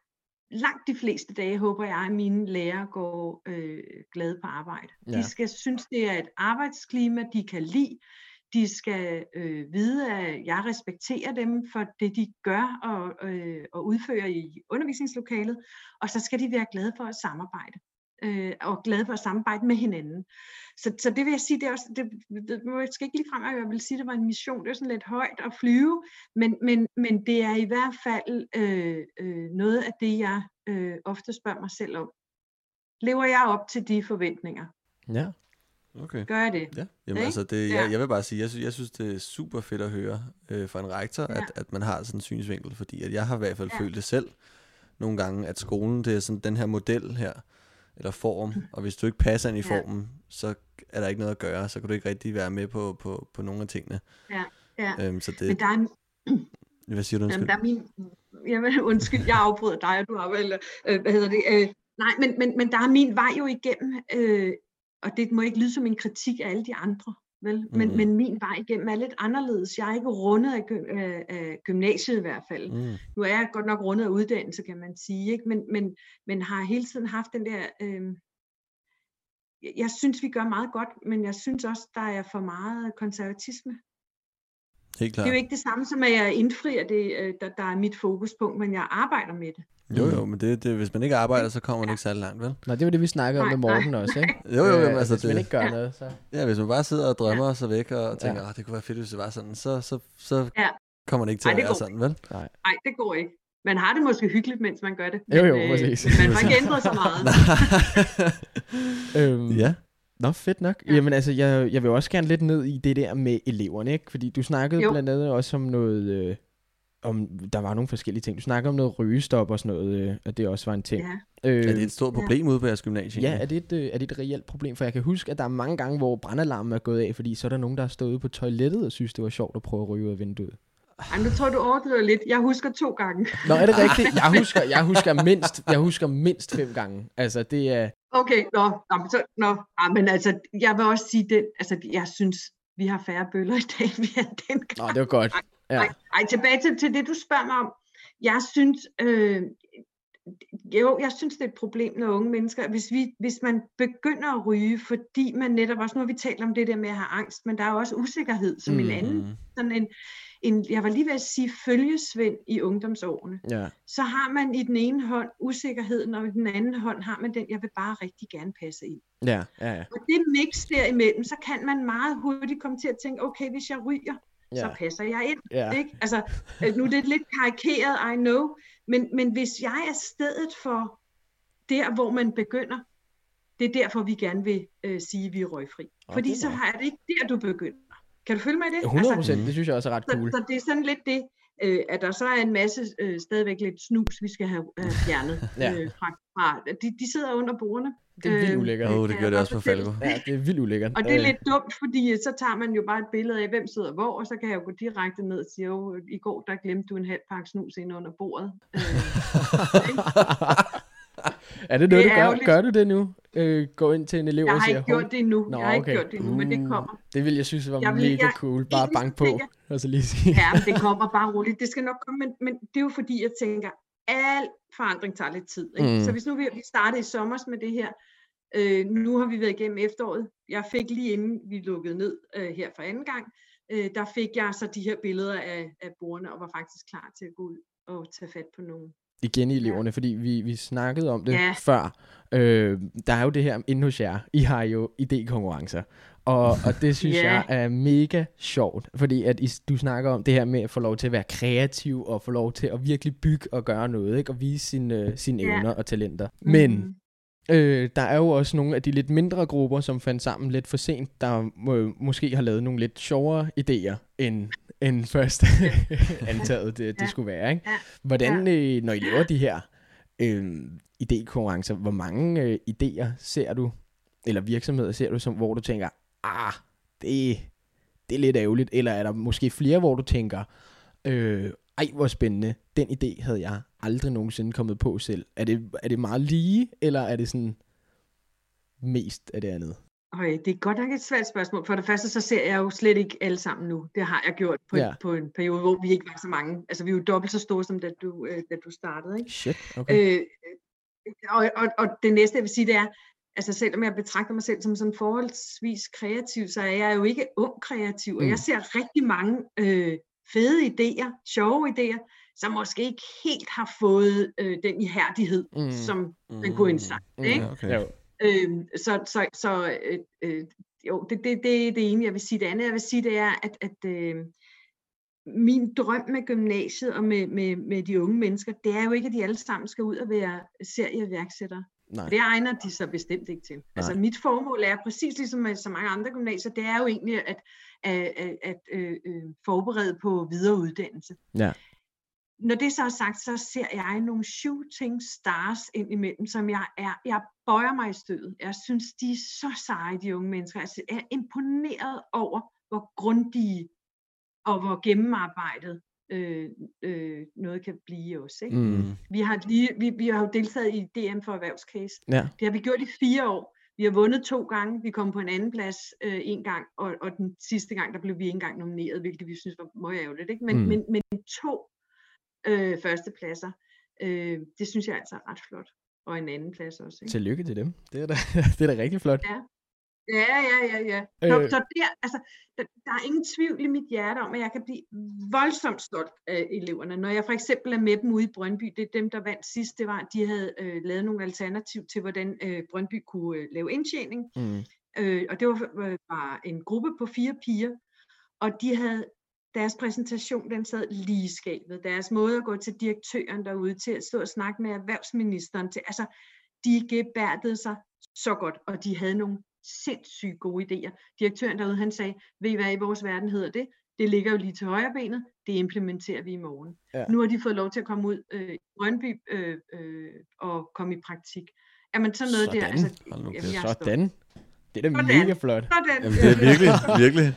langt de fleste dage håber jeg, at mine lærere går øh, glade på arbejde. Ja. De skal synes, det er et arbejdsklima, de kan lide. De skal øh, vide, at jeg respekterer dem for det, de gør og, øh, og udfører i undervisningslokalet. Og så skal de være glade for at samarbejde. Øh, og glade for at samarbejde med hinanden. Så, så det vil jeg sige, det er også, det, det må jeg skal ikke lige frem, at jeg vil sige, at det var en mission. Det er sådan lidt højt at flyve, men, men, men det er i hvert fald øh, øh, noget af det, jeg øh, ofte spørger mig selv om. Lever jeg op til de forventninger? Ja. Okay. Gør jeg det? Ja, jamen altså, det, jeg, jeg vil bare sige, jeg synes, jeg synes det er super fedt at høre øh, fra en rektor, Ja. at, at man har sådan en synsvinkel, fordi at jeg har i hvert fald Ja. følt det selv nogle gange, at skolen, det er sådan den her model her, eller form, og hvis du ikke passer ind i Ja. formen, så er der ikke noget at gøre, så kan du ikke rigtig være med på, på, på nogle af tingene. Ja, ja. Øhm, så det, Men der er, hvad siger du, jamen, undskyld? der er min... Jamen, undskyld, jeg afbryder dig, og du har vel... Øh, hvad hedder det? Øh, nej, men, men, men der er min vej jo igennem, øh, og det må ikke lyde som en kritik af alle de andre, vel? Men, Mhm. men min vej igennem er lidt anderledes. Jeg er ikke rundet af, gy- af, af gymnasiet i hvert fald. Mm, Nu er jeg godt nok rundet af uddannelse, kan man sige, ikke? Men, men, men har hele tiden haft den der... Øh, jeg synes, vi gør meget godt, men jeg synes også, der er for meget konservatisme. Helt Det er klart. jo ikke det samme som, at jeg indfrier det, øh, der, der er mit fokuspunkt, men jeg arbejder med det. Jo, jo, men det, det, hvis man ikke arbejder, så kommer man ikke særlig langt, vel? Nå, det var det, vi snakkede om Nej, med Morten også, ikke? Jo, jo, Øh, jamen, altså hvis man det- ikke gør Ja. noget, så... Ja, hvis man bare sidder og drømmer sig væk og tænker, Ja. ja. det kunne være fedt, hvis det var sådan, så, så, så Ja. kommer det ikke til Ej, at det være går sådan, vel? Nej, det går ikke. Man har det måske hyggeligt, mens man gør det. Jo, jo, men, øh, præcis. men man får ikke ændret så meget. Øhm, ja. Nå, fedt nok. Ja. Ja. Jamen altså, jeg, jeg vil også gerne lidt ned i det der med eleverne, ikke? Fordi du snakkede jo. Blandt andet også om noget... Øh, om, der var nogle forskellige ting. Du snakkede om noget rygestop og sådan noget, øh, at det også var en ting. Ja. Øh, Er det et stort problem ude på jeres gymnasie? Ja, er det, et, øh, er det et reelt problem? For jeg kan huske, at der er mange gange, hvor brandalarmen er gået af, fordi så er der nogen, der har stået ude på toilettet og synes, det var sjovt at prøve at ryge ud af vinduet. Ej, nu tror jeg, du overdriver lidt. Jeg husker to gange. Nå, er det rigtigt? Jeg husker, jeg husker, mindst, jeg husker mindst fem gange. Altså, det er... Okay, nå, nå, men så, nå, ah, men altså, jeg vil også sige det, altså, jeg synes, vi har færre bøller i dag, end vi havde dengang. Nå, det var godt. Ja. Ej, ej, tilbage til, til det, du spørger mig om. Jeg synes, øh, jo, jeg synes, det er et problem, når unge mennesker, hvis, vi, hvis man begynder at ryge, fordi man netop også, nu har vi talt om det der med at have angst, men der er jo også usikkerhed som mm, en anden, Mm. sådan en, en, jeg var lige ved at sige, følgesvend i ungdomsårene. Ja. Så har man i den ene hånd usikkerheden, og i den anden hånd har man den, jeg vil bare rigtig gerne passe ind. Ja, ja, ja. Og det mix derimellem, så kan man meget hurtigt komme til at tænke, okay, hvis jeg ryger, ja. så passer jeg ind. ja. Ikke? Altså, øh, nu er det lidt karikeret, I know, men, men hvis jeg er stedet for der, hvor man begynder, det er derfor, vi gerne vil øh, sige, at vi er røgfri. Åh, Fordi er så har det ikke der, du begynder. Kan du følge mig i det? 100 Altså, procent, det synes jeg også er ret så, cool. så det er sådan lidt det, øh, at der så er en masse øh, stadigvæk lidt snus, vi skal have øh, fjernet Ja. øh, fra, fra. De, de sidder under bordene. Det er vildt øh, ulækkert. Ikke? oh, det gør det også på. Falco. Ja, det er vildt ulækkert. Og det er Øh, lidt dumt, fordi øh, så tager man jo bare et billede af, hvem sidder hvor, og så kan jeg jo gå direkte ned og sige, jo, i går der glemte du en halv pakke snus ind under bordet. Øh, er det noget, Det du gør? ærgerligt. Gør du det nu? Øh, gå ind til en elev jeg og har siger, ikke gjort det endnu. Nå, jeg har ikke okay. gjort det endnu, men det Uh, kommer. Det vil jeg synes var Jeg vil- mega jeg- cool. Bare bank på. jeg- Og så lige sige. Ja, det kommer bare roligt. Det skal nok komme, men, men det er jo fordi, jeg tænker, al forandring tager lidt tid. Ikke? Mm. Mm. Så hvis nu vi, vi startede i sommer med det her, øh, nu har vi været igennem efteråret. Jeg fik lige inden vi lukkede ned øh, her for anden gang, øh, der fik jeg så de her billeder af, af bordene, og var faktisk klar til at gå ud og tage fat på nogle. Igen i eleverne, fordi vi, vi snakkede om det Ja. før. Øh, der er jo det her inde hos jer. I har jo idékonkurrencer. Og, og det synes Ja. jeg er mega sjovt, fordi at I, du snakker om det her med at få lov til at være kreativ, og få lov til at virkelig bygge og gøre noget, ikke? og vise sine, sine Ja. evner og talenter. Men Mhm. Øh, der er jo også nogle af de lidt mindre grupper, som fandt sammen lidt for sent, der må, måske har lavet nogle lidt sjovere idéer, end, end først antaget det, det skulle være. Ikke? Hvordan, øh, når I laver de her øh, idékonkurrencer, hvor mange øh, idéer ser du, eller virksomheder ser du, som, hvor du tænker, ah, det, det er lidt ærgerligt, eller er der måske flere, hvor du tænker, øh, ej, hvor spændende, den idé havde jeg aldrig nogensinde kommet på selv. Er det, er det meget lige, eller er det sådan mest af det andet? Øj, det er godt nok et svært spørgsmål. For det første, så ser jeg jo slet ikke alle sammen nu. Det har jeg gjort på, Ja. ja. på en periode, hvor vi ikke var så mange. Altså, vi er jo dobbelt så store, som da du, øh, da du startede. Ikke? Shit, okay. Øh, og, og, og det næste, jeg vil sige, det er, altså selvom jeg betragter mig selv som sådan forholdsvis kreativ, så er jeg jo ikke ung kreativ, og Mm. jeg ser rigtig mange øh, fede idéer, sjove idéer, som måske ikke helt har fået øh, den ihærdighed, Mm. mm. som man kunne ønske sig. Mm. Ikke? Ja, okay. Øhm, så så, så øh, øh, jo, det, det, det er det ene, jeg vil sige. Det andet, jeg vil sige, det er, at, at øh, min drøm med gymnasiet og med, med, med de unge mennesker, det er jo ikke, at de alle sammen skal ud og være serieværksættere. Nej. Det egner de sig bestemt ikke til. Nej. Altså mit formål er præcis ligesom med så mange andre gymnasier, det er jo egentlig at, at, at, at øh, øh, forberede på videre uddannelse. Ja. Når det så er sagt, så ser jeg nogle shooting stars ind imellem, som jeg er, jeg bøjer mig i stødet. Jeg synes, de er så seje, de unge mennesker. Altså, jeg er imponeret over, hvor grundige og hvor gennemarbejdet øh, øh, noget kan blive også. Ikke? Mm. Vi, har lige, vi, vi har jo deltaget i DM for erhvervscase. Ja. Det har vi gjort i fire år. Vi har vundet to gange. Vi kom på en anden plads øh, en gang, og, og den sidste gang, der blev vi ikke engang nomineret, hvilket vi synes var meget ærgerligt. Ikke? Men, Mm. mm. men, men to øh, førstepladser, øh, det synes jeg altså er ret flot. Og en anden plads også. Ikke? Tillykke til dem. Det er da, det er da rigtig flot. Ja, ja, ja, ja. Så, Øh. så der, altså, der, der er ingen tvivl i mit hjerte om, at jeg kan blive voldsomt stolt af eleverne. Når jeg for eksempel er med dem ude i Brøndby, det er dem, der vandt sidst, det var, at de havde øh, lavet nogle alternativ til, hvordan øh, Brøndby kunne øh, lave indtjening. Mm. Øh, og det var øh, bare en gruppe på fire piger, og de havde deres præsentation, den sad lige i skabet. Deres måde at gå til direktøren derude, til at stå og snakke med erhvervsministeren, til, altså, de gebærdede sig så godt, og de havde nogle sindssygt gode idéer. Direktøren derude, han sagde, ved I hvad i vores verden hedder det? Det ligger jo lige til højre benet, det implementerer vi i morgen. Ja. Nu har de fået lov til at komme ud øh, i Brøndby øh, øh, og komme i praktik. Jamen sådan noget der, Sådan. altså, Hold nu jamen, jeg er. Sådan. Det er da mega flot. Sådan. Jamen, det er virkelig, virkelig.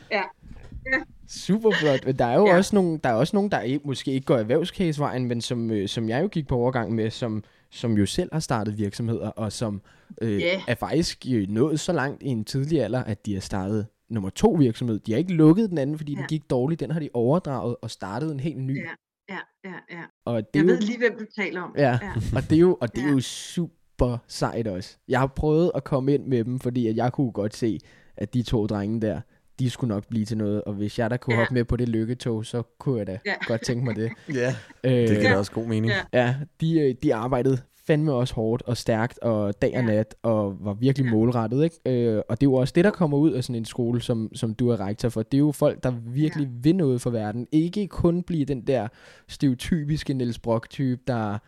Super flot. Men der er jo Ja. også nogle, der er også nogen, der ikke, måske ikke går erhvervscasevejen, men som, øh, som jeg jo gik på overgang med, som, som jo selv har startet virksomheder, og som øh, Ja. er faktisk øh, nået så langt i en tidlig alder, at de har startet nummer to virksomhed. De har ikke lukket den anden, fordi ja. den gik dårligt. Den har de overdraget og startet en helt ny. Ja. Ja, ja, ja. Og det Jeg jo, ved lige, hvem du taler om. Ja, Ja. og det er jo, og det er Ja. jo super sejt også. Jeg har prøvet at komme ind med dem, fordi at jeg kunne godt se, at de to drenge der, de skulle nok blive til noget. Og hvis jeg der kunne Ja. hoppe med på det lykketog, så kunne jeg da Ja. godt tænke mig det. Ja, Øh, det giver da også god mening. Ja. Ja, de, øh, de arbejdede fandme også hårdt og stærkt og dag og nat og var virkelig Ja. målrettet. Ikke? Øh, og det er jo også det, der kommer ud af sådan en skole, som, som du er rektor for. Det er jo folk, der virkelig ja. vil noget for verden. Ikke kun blive den der stereotypiske Niels Brock-type, der,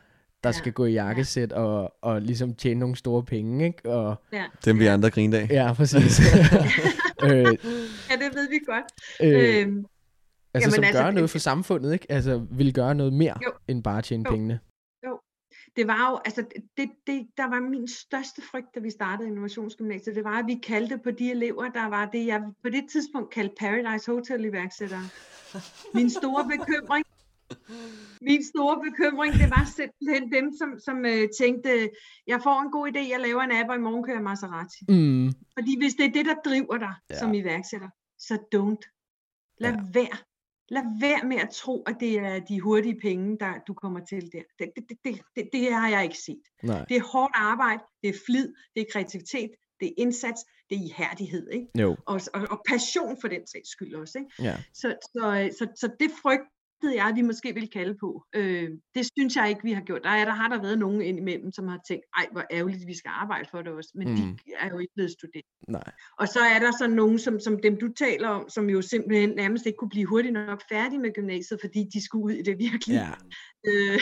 der Ja. skal gå i jakkesæt og, og ligesom tjene nogle store penge. Ikke? Og, Dem vi andre griner af. ja, præcis. øh, Ja, det ved vi godt. øh, Øhm, altså, jamen, som altså, gør noget for samfundet, ikke? Altså, vil gøre noget mere, Jo. end bare tjene Jo. pengene. det var jo, altså det, det, der var min største frygt, da vi startede Innovationsgymnasiet, det var, at vi kaldte på de elever, der var det, jeg på det tidspunkt kaldte Paradise Hotel iværksættere. Min store bekymring, min store bekymring, det var simpelthen dem, som, som øh, tænkte, jeg får en god idé, jeg laver en app, og i morgen kører jeg Maserati. Mm, Fordi hvis det er det, der driver dig Ja. som iværksætter, så don't. Lad Ja. være. Lad være med at tro, at det er de hurtige penge, der du kommer til der. Det, det, det, det, det, har jeg ikke set. nej. Det er hårdt arbejde, det er flid, det er kreativitet, det er indsats, det er ihærdighed, ikke? Jo, Og, og, og passion for den sags skyld også. Ikke? ja. Så, så, så, så det frygtede jeg, vi måske ville kalde på. Øh, det synes jeg ikke, vi har gjort. Der, er, der har der været nogen indimellem, som har tænkt, ej, hvor ærgerligt, vi skal arbejde for det også. Men mm. De er jo ikke blevet studenter. Nej. Og så er der så nogen, som, som dem du taler om, som jo simpelthen nærmest ikke kunne blive hurtigt nok færdige med gymnasiet, fordi de skulle ud i det virkelig Ja. øh,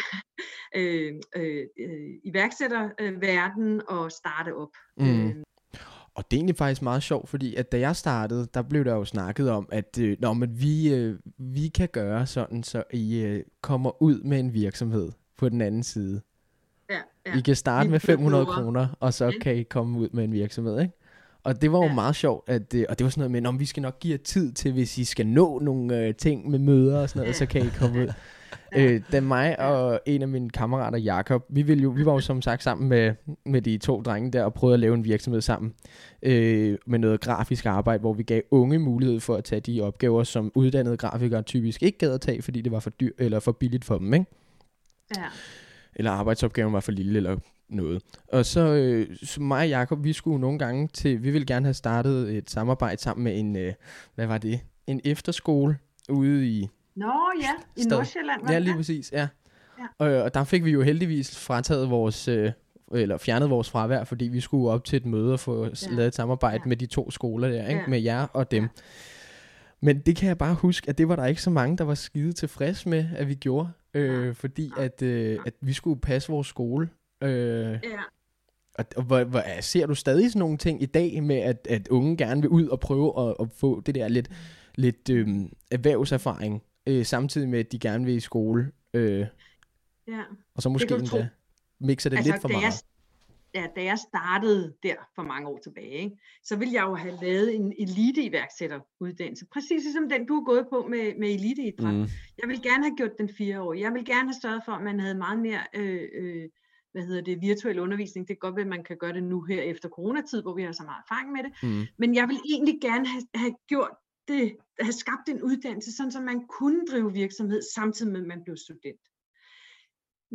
øh, øh, øh, iværksætterverden og starte op. Mm. Øh, Og det er egentlig faktisk meget sjovt, fordi at da jeg startede, der blev der jo snakket om, at øh, nå, men vi, øh, vi kan gøre sådan, så I øh, kommer ud med en virksomhed på den anden side. ja, Ja. I kan starte med 500 behøver- kroner, og så kan I komme ud med en virksomhed, ikke? Og det var jo Ja. meget sjovt, at, øh, og det var sådan noget med, om vi skal nok give jer tid til, hvis I skal nå nogle øh, ting med møder og sådan noget, Ja. så kan I komme ud. Øh, da mig og en af mine kammerater, Jakob, vi, ville jo, vi var jo som sagt sammen med, med de to drenge der og prøvede at lave en virksomhed sammen øh, med noget grafisk arbejde, hvor vi gav unge mulighed for at tage de opgaver, som uddannede grafikere typisk ikke gad at tage, fordi det var for dyr eller for billigt for dem, ikke? ja, eller arbejdsopgaven var for lille eller noget. Og så, øh, så mig og Jacob, vi skulle nogle gange til, vi ville gerne have startet et samarbejde sammen med en, øh, hvad var det? En efterskole ude i, Nå ja, i Stad. Nordsjælland. ja lige præcis, ja. Ja. Og, øh, og der fik vi jo heldigvis frataget vores, øh, eller fjernet vores fravær, fordi vi skulle op til et møde og få ja. Lavet et samarbejde Ja. med de to skoler der, ikke? Ja. med jer og dem. Ja. Men det kan jeg bare huske, at det var der ikke så mange, der var skide tilfreds med, at vi gjorde. Øh, fordi at, øh, at vi skulle passe vores skole. Øh, Ja, Og, og hvor, hvor, ser du stadig sådan nogle ting i dag med, at, at unge gerne vil ud og prøve at, at få det der lidt, lidt øhm, erhvervserfaring, øh, samtidig med, at de gerne vil i skole? Øh, ja. Og så måske endda mixer det altså, lidt for meget. Jeg, ja, da jeg startede der for mange år tilbage, ikke, så ville jeg jo have lavet en elite-iværksætteruddannelse. Præcis ligesom den, du har gået på med, med eliteidræt. Mm. Jeg vil gerne have gjort den fire år. Jeg vil gerne have sørget for, at man havde meget mere øh, øh, hvad hedder det, virtuel undervisning. Det kan godt være, at man kan gøre det nu her efter coronatid, hvor vi har så meget erfaring med det. Mm. Men jeg vil egentlig gerne have, have gjort det, have skabt en uddannelse, sådan så man kunne drive virksomhed, samtidig med, at man blev student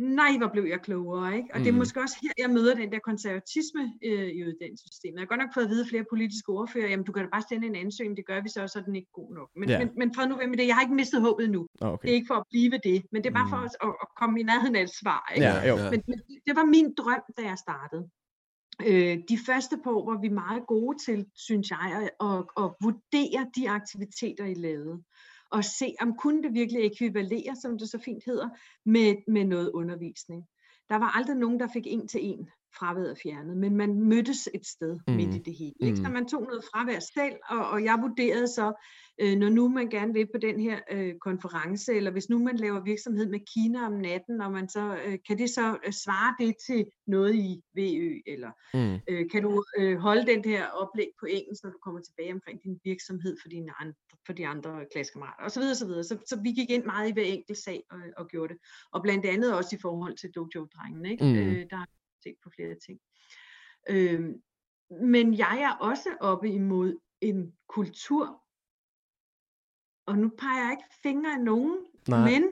nej, hvor blev jeg klogere, ikke? Og mm. det er mm. måske også her, jeg møder den der konservatisme øh, i uddannelsessystemet. Jeg har godt nok fået at vide flere politiske ordfører, jamen du kan da bare sende en ansøgning, det gør vi så, så er den ikke god nok. Men, ja. men, men fred nu med det, jeg har ikke mistet håbet nu. Okay. Det er ikke for at blive det, men det er bare mm. for at, at, at komme i nærheden af et svar, ikke? Ja, jo. Men, men det var min drøm, da jeg startede. Øh, de første par år var vi meget gode til, synes jeg, at, at, at vurdere de aktiviteter, I lavede og se, om kunne det virkelig ekvivalere, som det så fint hedder, med, med noget undervisning. Der var aldrig nogen, der fik en til en fraværet fjernet, men man mødtes et sted mm. midt i det hele. Ikke? Så mm. man tog noget fravær selv, og, og jeg vurderede så, øh, når nu man gerne vil på den her øh, konference, eller hvis nu man laver virksomhed med Kina om natten, og man så, øh, kan det så øh, svare det til noget i VØ, eller mm. øh, kan du øh, holde den her oplæg på engelsk, når du kommer tilbage omkring din virksomhed for, dine andre, for de andre klassekammerater, osv. Så, videre, så, så vi gik ind meget i hver enkelt sag og, og gjorde det. Og blandt andet også i forhold til dojo-drengene, ikke? Mm. Øh, der set på flere ting. Øh, men jeg er også oppe imod en kultur, og nu peger jeg ikke fingre af nogen, Nej. men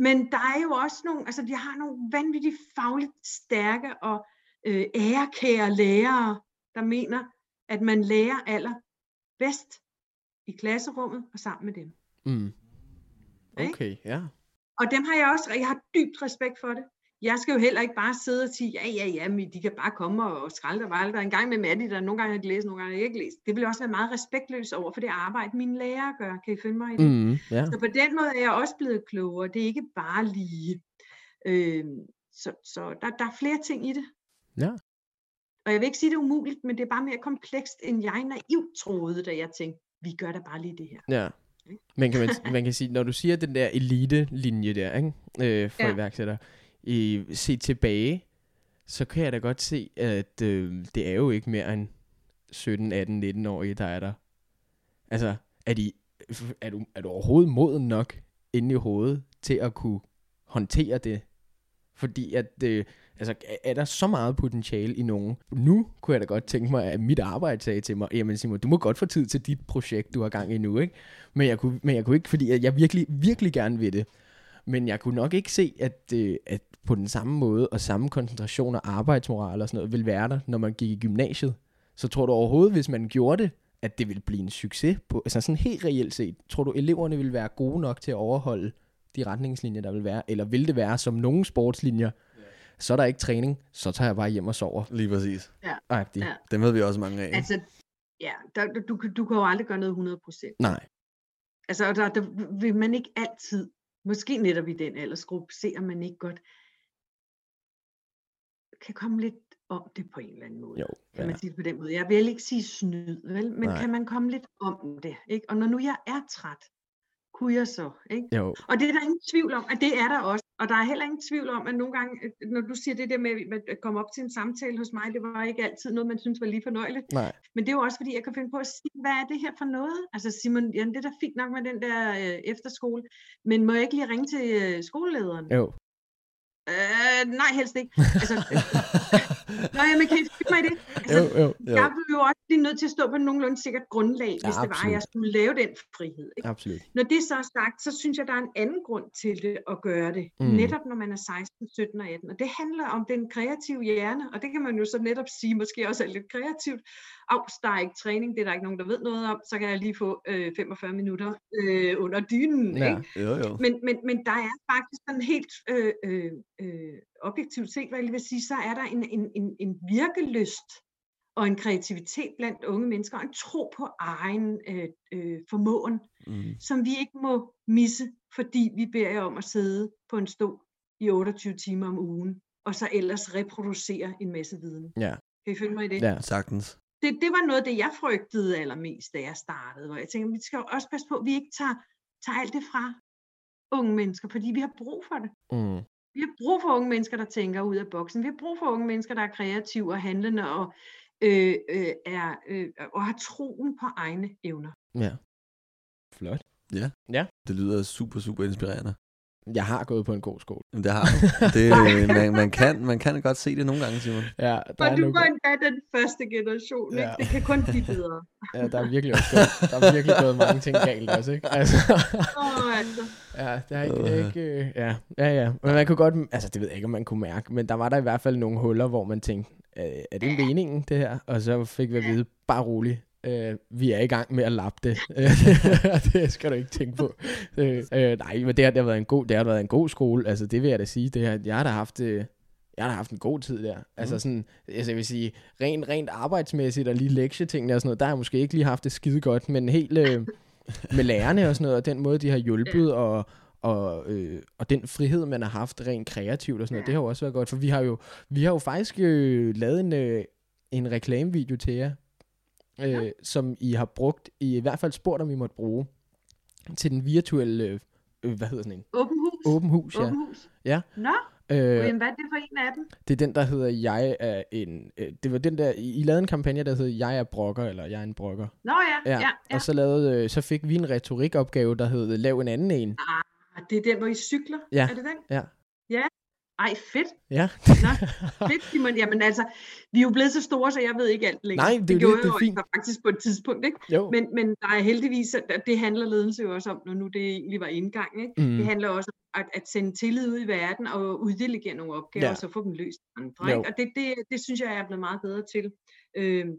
men der er jo også nogle, altså de har nogle vanvittigt fagligt stærke og øh, ærekære lærere, der mener, at man lærer aller bedst i klasserummet og sammen med dem. Mm. Okay, ja. Og dem har jeg også, jeg har dybt respekt for det jeg skal jo heller ikke bare sidde og sige, ja, ja, ja, men de kan bare komme og skralde og valde. En gang med Maddie, der nogle gange har læst, nogle gange har ikke læst. Det vil også være meget respektløst over for det arbejde, mine lærere gør. Kan I finde mig i det? Mm, yeah. Så på den måde er jeg også blevet klogere. Det er ikke bare lige. Øh, så så der, der er flere ting i det. Ja. Og jeg vil ikke sige, det er umuligt, men det er bare mere komplekst, end jeg naivt troede, da jeg tænkte, vi gør da bare lige det her. Ja. Men kan man, man kan sige, når du siger den der elite-linje der, ikke? Øh, for ja. iværksætter, i, se tilbage, så kan jeg da godt se, at øh, det er jo ikke mere end 17, 18, 19-årige, der er der. Altså, er, de, er, du, er du overhovedet moden nok inde i hovedet til at kunne håndtere det? Fordi at, øh, altså, er der så meget potentiale i nogen? Nu kunne jeg da godt tænke mig, at mit arbejde sagde til mig, jamen Simon, du må godt få tid til dit projekt, du har gang i nu, ikke? Men jeg kunne, men jeg kunne ikke, fordi jeg virkelig, virkelig gerne vil det. Men jeg kunne nok ikke se, at, øh, at på den samme måde og samme koncentration og arbejdsmoral og sådan noget vil være der, når man gik i gymnasiet. Så tror du overhovedet, hvis man gjorde det, at det ville blive en succes? På, altså sådan helt reelt set. Tror du, eleverne vil være gode nok til at overholde de retningslinjer, der vil være? Eller vil det være som nogle sportslinjer, så er der ikke træning, så tager jeg bare hjem og sover. Lige præcis. Ja. Agtigt. ja. Dem ved vi også mange af. Altså, ja, der, du, du kan jo aldrig gøre noget 100%. Nej. Altså, der, der vil man ikke altid, måske netop i den aldersgruppe, se om man ikke godt kan komme lidt om det på en eller anden måde. Jo, ja. Kan man sige det på den måde. Jeg vil ikke sige snyd, vel? men Nej. kan man komme lidt om det? Ikke? Og når nu jeg er træt, kunne jeg så. Ikke? Jo. Og det er der ingen tvivl om, at det er der også. Og der er heller ingen tvivl om, at nogle gange, øh, når du siger det der med at komme op til en samtale hos mig, det var ikke altid noget, man synes var lige fornøjeligt. Nej. Men det er jo også, fordi jeg kan finde på at sige, hvad er det her for noget? Altså Simon, ja, det er da fint nok med den der øh, efterskole, men må jeg ikke lige ringe til øh, skolelederen? Jo. Øh, nej, helst ikke. Altså, Nå, men kan I finde mig i det? Altså, jo, jo, jo. Jeg vil jo også blive nødt til at stå på en nogenlunde sikkert grundlag, hvis ja, det var, at jeg skulle lave den frihed. Ikke? Absolut. Når det så er sagt, så synes jeg, der er en anden grund til det at gøre det. Mm. Netop når man er 16, 17 og 18. Og det handler om den kreative hjerne, og det kan man jo så netop sige, måske også er lidt kreativt. Au, der er ikke træning, det er der ikke nogen, der ved noget om, så kan jeg lige få øh, 45 minutter øh, under dynen. Ja. Ikke? Jo, jo. Men, men, men der er faktisk sådan helt øh, øh, øh, objektivt set, hvad jeg vil sige, så er der en, en, en, en virkelyst og en kreativitet blandt unge mennesker, og en tro på egen øh, øh, formåen, mm. som vi ikke må misse, fordi vi beder jer om at sidde på en stol i 28 timer om ugen og så ellers reproducere en masse viden. Ja. Kan I følge mig i det? Ja. Sagtens. det, det var noget af det, jeg frygtede allermest, da jeg startede. Hvor jeg tænkte, vi skal også passe på, at vi ikke tager, tager alt det fra unge mennesker, fordi vi har brug for det. Mm. Vi har brug for unge mennesker, der tænker ud af boksen. Vi har brug for unge mennesker, der er kreative og handlende og, øh, øh, er, øh, og har troen på egne evner. Ja. Flot. Ja. Ja. Det lyder super, super inspirerende. Jeg har gået på en god skole. Men det har du. Det, man, man, kan, man kan godt se det nogle gange, Simon. Ja, der Og er, du nogle, var endda den første generation, Ja. ikke? Det kan kun blive bedre. ja, der er virkelig også gået, der er virkelig gået mange ting galt også, ikke? Altså, Åh, altså. ja, det er ikke, det Øh. er ikke øh, ja, ja, ja. Men man kunne godt, altså det ved jeg ikke, om man kunne mærke, men der var der i hvert fald nogle huller, hvor man tænkte, øh, er det meningen, det her? Og så fik vi at vide, bare rolig, øh, vi er i gang med at lappe det. det skal du ikke tænke på. Øh, øh, nej, men det har, det har været en god, det har været en god skole, altså det vil jeg da sige, det har, jeg har da haft, øh, jeg har haft en god tid der. Altså Mhm. sådan, altså jeg vil sige, rent, rent arbejdsmæssigt og lige lektietingene og sådan noget, der har jeg måske ikke lige haft det skide godt, men helt øh, med lærerne og sådan noget, og den måde, de har hjulpet, og, og, øh, og den frihed, man har haft rent kreativt og sådan noget, det har jo også været godt, for vi har jo, vi har jo faktisk øh, lavet en, øh, en reklamevideo til jer, øh, Ja. som I har brugt, i, i hvert fald spurgt, om I måtte bruge, til den virtuelle, øh, hvad hedder sådan en? Åben hus. Åben hus, ja. Åben hus. Ja. Nå, Øh, jamen, hvad er det for en af dem? det er den, der hedder Jeg er en... Øh, det var den der... I, I lavede en kampagne, der hed Jeg er brokker, eller Jeg er en brokker. Nå ja, ja, ja. Og så, lavede, øh, så fik vi en retorikopgave, der hed Lav en anden en. Ah, Det er den, hvor I cykler? Ja. Er det den? Ja. Ja. Ej, fedt. Ja. Nå, fedt, Simon. Jamen altså, vi er jo blevet så store, så jeg ved ikke alt længere. Nej, det er jo gjorde det, det er fint. faktisk på et tidspunkt, ikke? Jo. Men, men der er heldigvis, at det handler ledelse jo også om, når nu det egentlig var indgang, ikke? Mm. Det handler også om at, at sende tillid ud i verden og uddelegere nogle opgaver, Ja. og så få dem løst andre, ikke? Og det, det, det synes jeg, jeg er blevet meget bedre til. Øhm,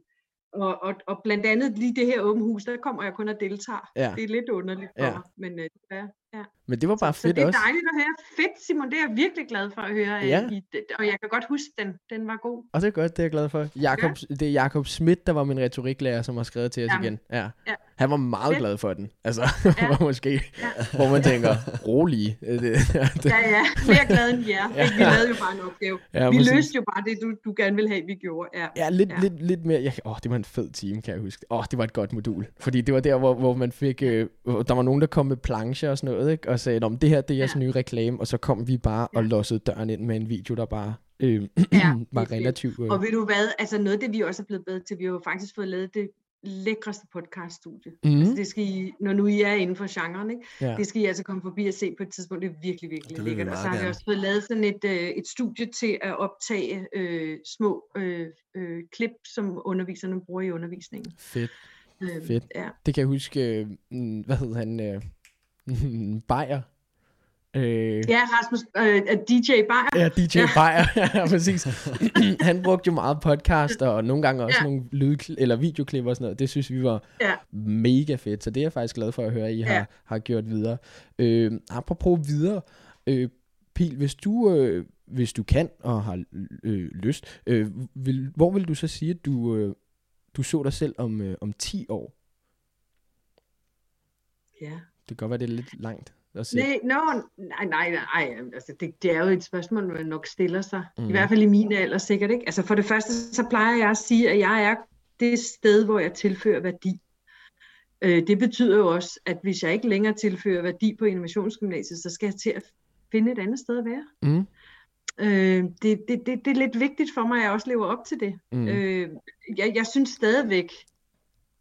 og, og, og blandt andet lige det her åben hus, der kommer jeg kun og deltager. Ja. Det er lidt underligt for Ja. mig, men øh, det er, ja. Men det var bare Så fedt det er også. dejligt at høre. Fedt, Simon. Det er jeg virkelig glad for at høre. øh, Ja. I, og jeg kan godt huske den. Den var god. Og det er godt, det er jeg glad for. Jakob, Det er Jakob Schmidt, der var min retoriklærer, som har skrevet til os Jamen, igen. Ja. ja. Han var meget Fedt. glad for den. Altså, Ja. måske, Ja. hvor man tænker, rolig. Det, det, Ja, ja. Mere glad end jer. Ja. Ja. Vi lavede jo bare en opgave. Ja, vi præcis. løste jo bare det, du, du gerne ville have, vi gjorde. Ja. Ja, lidt, ja. Ja. lidt, lidt mere. Jeg, åh, det var en fed time, kan jeg huske. Åh, det var et godt modul. Fordi det var der, hvor, hvor man fik... Øh, der var nogen, der kom med plancher og sådan noget, ikke? Og sagde, om det her, det er jeres Ja. nye reklame. Og så kom vi bare og Ja. lossede døren ind med en video, der bare øh, Ja, var relativt... Øh, Og ved du hvad, altså noget af det, vi også er blevet bedre til, vi har jo faktisk fået lavet det lækreste podcaststudie. Mhm. Altså det skal I, når nu I er inden for genren, ikke? ja. det skal I altså komme forbi og se på et tidspunkt. Det er virkelig, virkelig Det lækkert. Og så har vi også fået lavet sådan et, øh, et studie til at optage øh, små øh, øh, klip, som underviserne bruger i undervisningen. Fedt. Øh, Fedt. Ja. Det kan jeg huske... Øh, mm, hvad hed han? Øh, Bayer. Øh, ja, Rasmus, øh, DJ Bayer. Ja, DJ ja. Bayer, ja, præcis. han brugte jo meget podcast, og nogle gange også ja. Nogle lyd- eller videoklip og sådan noget. Det synes vi var Ja. mega fedt, så det er jeg faktisk glad for at høre, at I har, Ja. har gjort videre. Øh, apropos videre, øh, Pil, hvis du, øh, hvis du kan og har øh, lyst, øh, vil, hvor vil du så sige, at du, øh, du så dig selv om, øh, om 10 år? ja. Det kan godt være, det er lidt langt. Nej, no, nej, nej, nej, altså det, det er jo et spørgsmål, man nok stiller sig. Mm. Mhm. I hvert fald i min alder sikkert, ikke? Altså for det første, så plejer jeg at sige, at jeg er det sted, hvor jeg tilfører værdi. Øh, det betyder jo også, at hvis jeg ikke længere tilfører værdi på innovationsgymnasiet, så skal jeg til at finde et andet sted at være. Mm. Øh, det, det, det, det er lidt vigtigt for mig, at jeg også lever op til det. Mm. Øh, jeg, jeg synes stadigvæk,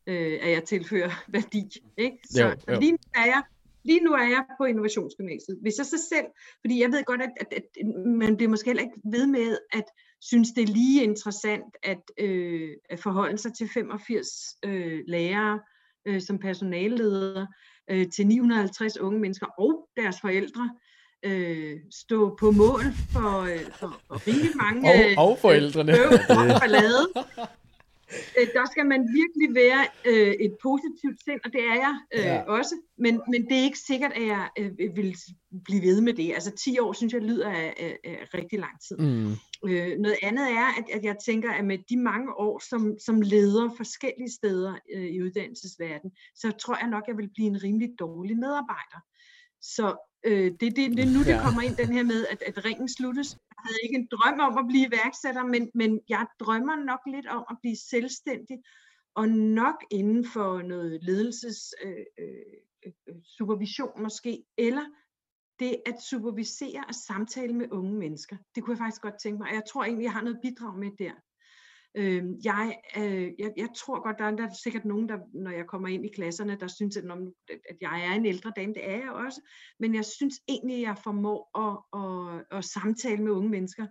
øh, at jeg tilfører værdi. Ikke? Så Jo, jo. Lige, nu er jeg, lige nu er jeg på Innovationsgymnasiet. Hvis jeg så selv, fordi jeg ved godt, at, at, at man bliver måske heller ikke ved med at synes, det er lige interessant at, øh, at forholde sig til 85 øh, lærere øh, som personalledere, øh, til 950 unge mennesker og deres forældre, øh, stå på mål for, øh, for, for rimelig mange Og, og forældrene. bøv og ballade. Øh, der skal man virkelig være øh, et positivt sind, og det er jeg øh, Ja. ja. også. Men, men det er ikke sikkert, at jeg øh, vil blive ved med det. Altså 10 år, synes jeg, lyder af, af, af rigtig lang tid. Mm. Øh, noget andet er, at, at jeg tænker, at med de mange år som, som leder forskellige steder øh, i uddannelsesverdenen, så tror jeg nok, at jeg vil blive en rimelig dårlig medarbejder. Så Øh, det, det, det er nu, det kommer ind, den her med, at, at ringen sluttes. Jeg havde ikke en drøm om at blive iværksætter, men, men jeg drømmer nok lidt om at blive selvstændig, og nok inden for noget ledelses øh, øh, øh, supervision måske, eller det at supervisere og samtale med unge mennesker. Det kunne jeg faktisk godt tænke mig. og Jeg tror egentlig, jeg har noget bidrag med der. Øh, jeg, øh, jeg, jeg tror godt, der er, der er sikkert nogen, der, når jeg kommer ind i klasserne, der synes, at, at jeg er en ældre dame. Det er jeg også. Men jeg synes egentlig, at jeg formår at, at, at samtale med unge mennesker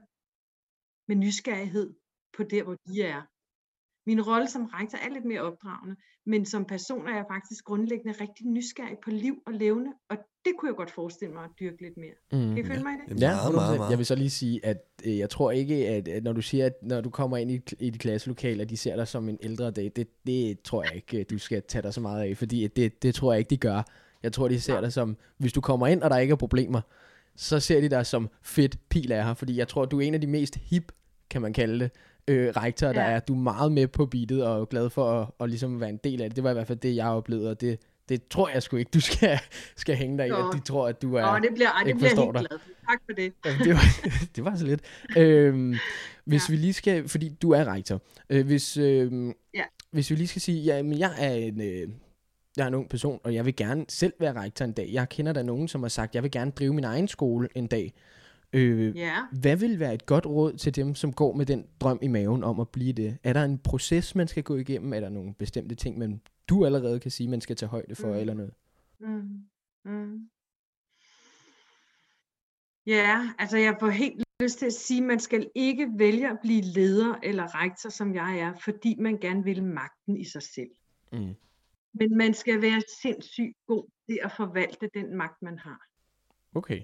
med nysgerrighed på der, hvor de er. Min rolle som rektor er lidt mere opdragende, men som person er jeg faktisk grundlæggende rigtig nysgerrig på liv og levende, og det kunne jeg godt forestille mig at dyrke lidt mere. Mm. Kan I følge mig i det? Ja, Ja, meget, 100%. meget, meget. Jeg vil så lige sige, at øh, jeg tror ikke, at, at når du siger, at når du kommer ind i, i dit klasselokale, at de ser dig som en ældre dag, det, det tror jeg ikke, du skal tage dig så meget af, fordi det, det tror jeg ikke, de gør. Jeg tror, de ser dig som, hvis du kommer ind, og der ikke er problemer, så ser de dig som fedt pil af her, fordi jeg tror, du er en af de mest hip, kan man kalde det, øh, rektorer, der Ja. er. Du er meget med på beatet og er glad for at, at ligesom være en del af det. Det var i hvert fald det, jeg oplevede, og det, det tror jeg sgu ikke, du skal, skal hænge dig i, Nå. at de tror, at du er... Åh, det bliver, ej, det ikke bliver jeg helt dig. glad for. Tak for det. Jamen, det, var, det var så lidt. Øhm, hvis Ja. vi lige skal, fordi du er rektor, øh, hvis, øh, Ja. hvis vi lige skal sige, ja, men jeg er en, øh, jeg er en ung person, og jeg vil gerne selv være rektor en dag. Jeg kender der nogen, som har sagt, jeg vil gerne drive min egen skole en dag. Øh, Ja. hvad vil være et godt råd til dem, som går med den drøm i maven om at blive det? Er der en proces, man skal gå igennem? Er der nogle bestemte ting, man, du allerede kan sige, man skal tage højde for, Mm. eller noget? Mm. Mm. Ja, altså jeg får helt lyst til at sige, at man skal ikke vælge at blive leder eller rektor, som jeg er, fordi man gerne vil magten i sig selv. Mm. Men man skal være sindssygt god til at forvalte den magt, man har. Okay.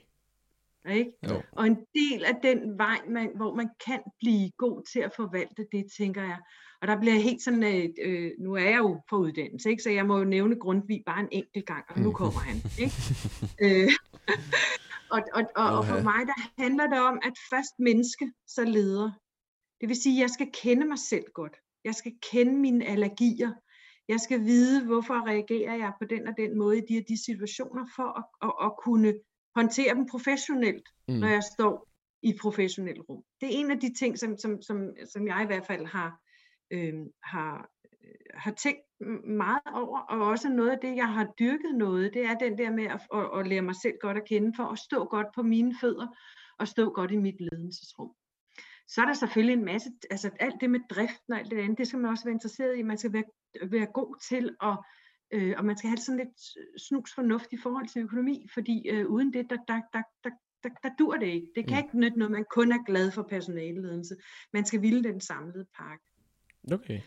Ikke? Jo. Og en del af den vej, man, hvor man kan blive god til at forvalte det, tænker jeg. Og der bliver helt sådan, øh, øh, nu er jeg jo på uddannelse, ikke? så jeg må jo nævne Grundtvig bare en enkelt gang, og nu Mhm. kommer han. Ikke? øh, og, og, og, og for mig, der handler det om, at først menneske, så leder. Det vil sige, at jeg skal kende mig selv godt. Jeg skal kende mine allergier. Jeg skal vide, hvorfor reagerer jeg på den og den måde i de og de situationer, for at, at, at kunne håndtere dem professionelt, Mm. når jeg står i professionelt rum. Det er en af de ting, som, som, som, som jeg i hvert fald har, øh, har, har tænkt meget over, og også noget af det, jeg har dyrket noget, det er den der med at, at, at lære mig selv godt at kende, for at stå godt på mine fødder, og stå godt i mit ledelsesrum. Så er der selvfølgelig en masse, altså alt det med driften og alt det andet, det skal man også være interesseret i. Man skal være, være god til at, øh, og man skal have sådan lidt snus fornuft i forhold til økonomi, fordi øh, uden det, der, der, der, der, der, der dur det ikke. Det kan Mm. ikke nytte noget, man kun er glad for personaleledelse. Man skal ville den samlede pakke. Okay.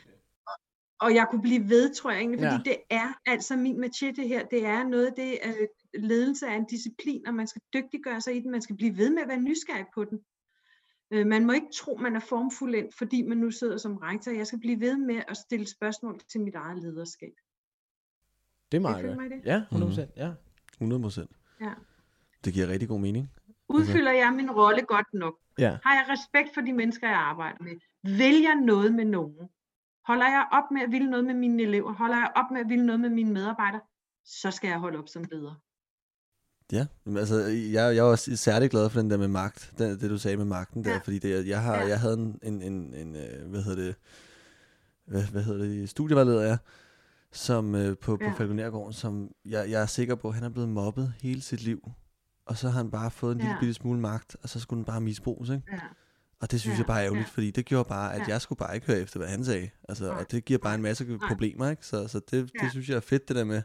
Og jeg kunne blive ved, tror jeg egentlig, fordi Ja. det er altså min det her. Det er noget det, øh, ledelse er en disciplin, og man skal dygtiggøre sig i den. Man skal blive ved med at være nysgerrig på den. Øh, man må ikke tro, man er formfuldendt, fordi man nu sidder som rektor. Jeg skal blive ved med at stille spørgsmål til mit eget lederskab. Det er meget følge godt. Ja, 100%. Mhm. Mm. Ja. 100 procent. Ja. Det giver rigtig god mening. Udfylder jeg min rolle godt nok? Ja. Har jeg respekt for de mennesker, jeg arbejder med? Vil jeg noget med nogen? Holder jeg op med at ville noget med mine elever? Holder jeg op med at ville noget med mine medarbejdere? Så skal jeg holde op som leder. Ja, men altså, jeg, jeg er også særlig glad for den der med magt, det, det du sagde med magten der, Ja. fordi det, jeg, har, Ja. jeg havde en, en, en, en øh, hvad hedder det, hvad, hvad hedder det, studievejleder jeg, som øh, på, på Ja. Falconergården, som jeg, jeg er sikker på, han er blevet mobbet hele sit liv, og så har han bare fået en lille Ja. bitte smule magt, og så skulle den bare misbruges, ikke? Ja. Og det synes Ja, jeg bare er ærgerligt, ja. fordi det gjorde bare, at Ja. jeg skulle bare ikke høre efter, hvad han sagde. Altså, og det giver bare en masse nej. problemer, ikke? Så, så det, Ja. det synes jeg er fedt, det der med,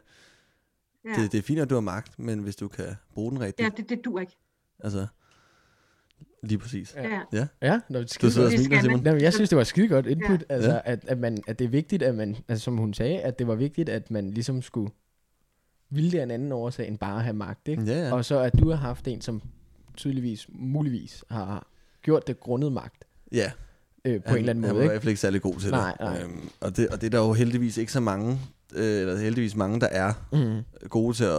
Ja, det, det er fint, at du har magt, men hvis du kan bruge den rigtigt, ja det, det dur ikke. altså, lige præcis. Ja. Ja. Ja, nå, det er Du sidder og smiler, skal. Simon. Jamen, jeg synes, det var skide godt input, ja. altså, Ja. at, at, man, at det er vigtigt, at man, altså, som hun sagde, at det var vigtigt, at man ligesom skulle ville det af en anden årsag, end bare at have magt, ikke? Ja, ja. Og så at du har haft en, som tydeligvis, muligvis, har gjort det grundet magt, ja. øh, på han, en eller anden han måde, var i ikke? hvert fald ikke særlig god til Nej, det. nej. Øhm, og, det. Og det er der jo heldigvis ikke så mange, øh, eller heldigvis mange, der er Mm. gode til at,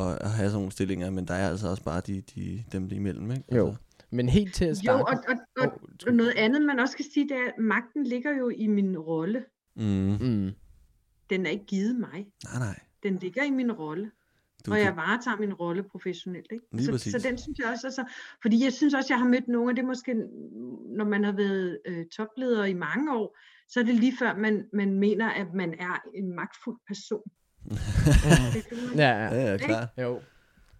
at, at have sådan nogle stillinger, men der er altså også bare de, de, dem der imellem, ikke? Jo. Men helt til at Jo, starte... og, og, og, Åh, og noget andet, man også skal sige, det er, at magten ligger jo i min rolle. mm, Mm. Den er ikke givet mig. nej, nej. Den ligger i min rolle. Du, og jeg varetager min rolle professionelt. Ikke? Lige så, præcis. så den synes jeg også, altså, fordi jeg synes også, jeg har mødt nogle af det måske, når man har været øh, topleder i mange år, så er det lige før, man, man mener, at man er en magtfuld person. Det kan man- Ja, ja. ja, ja, klar. Jo.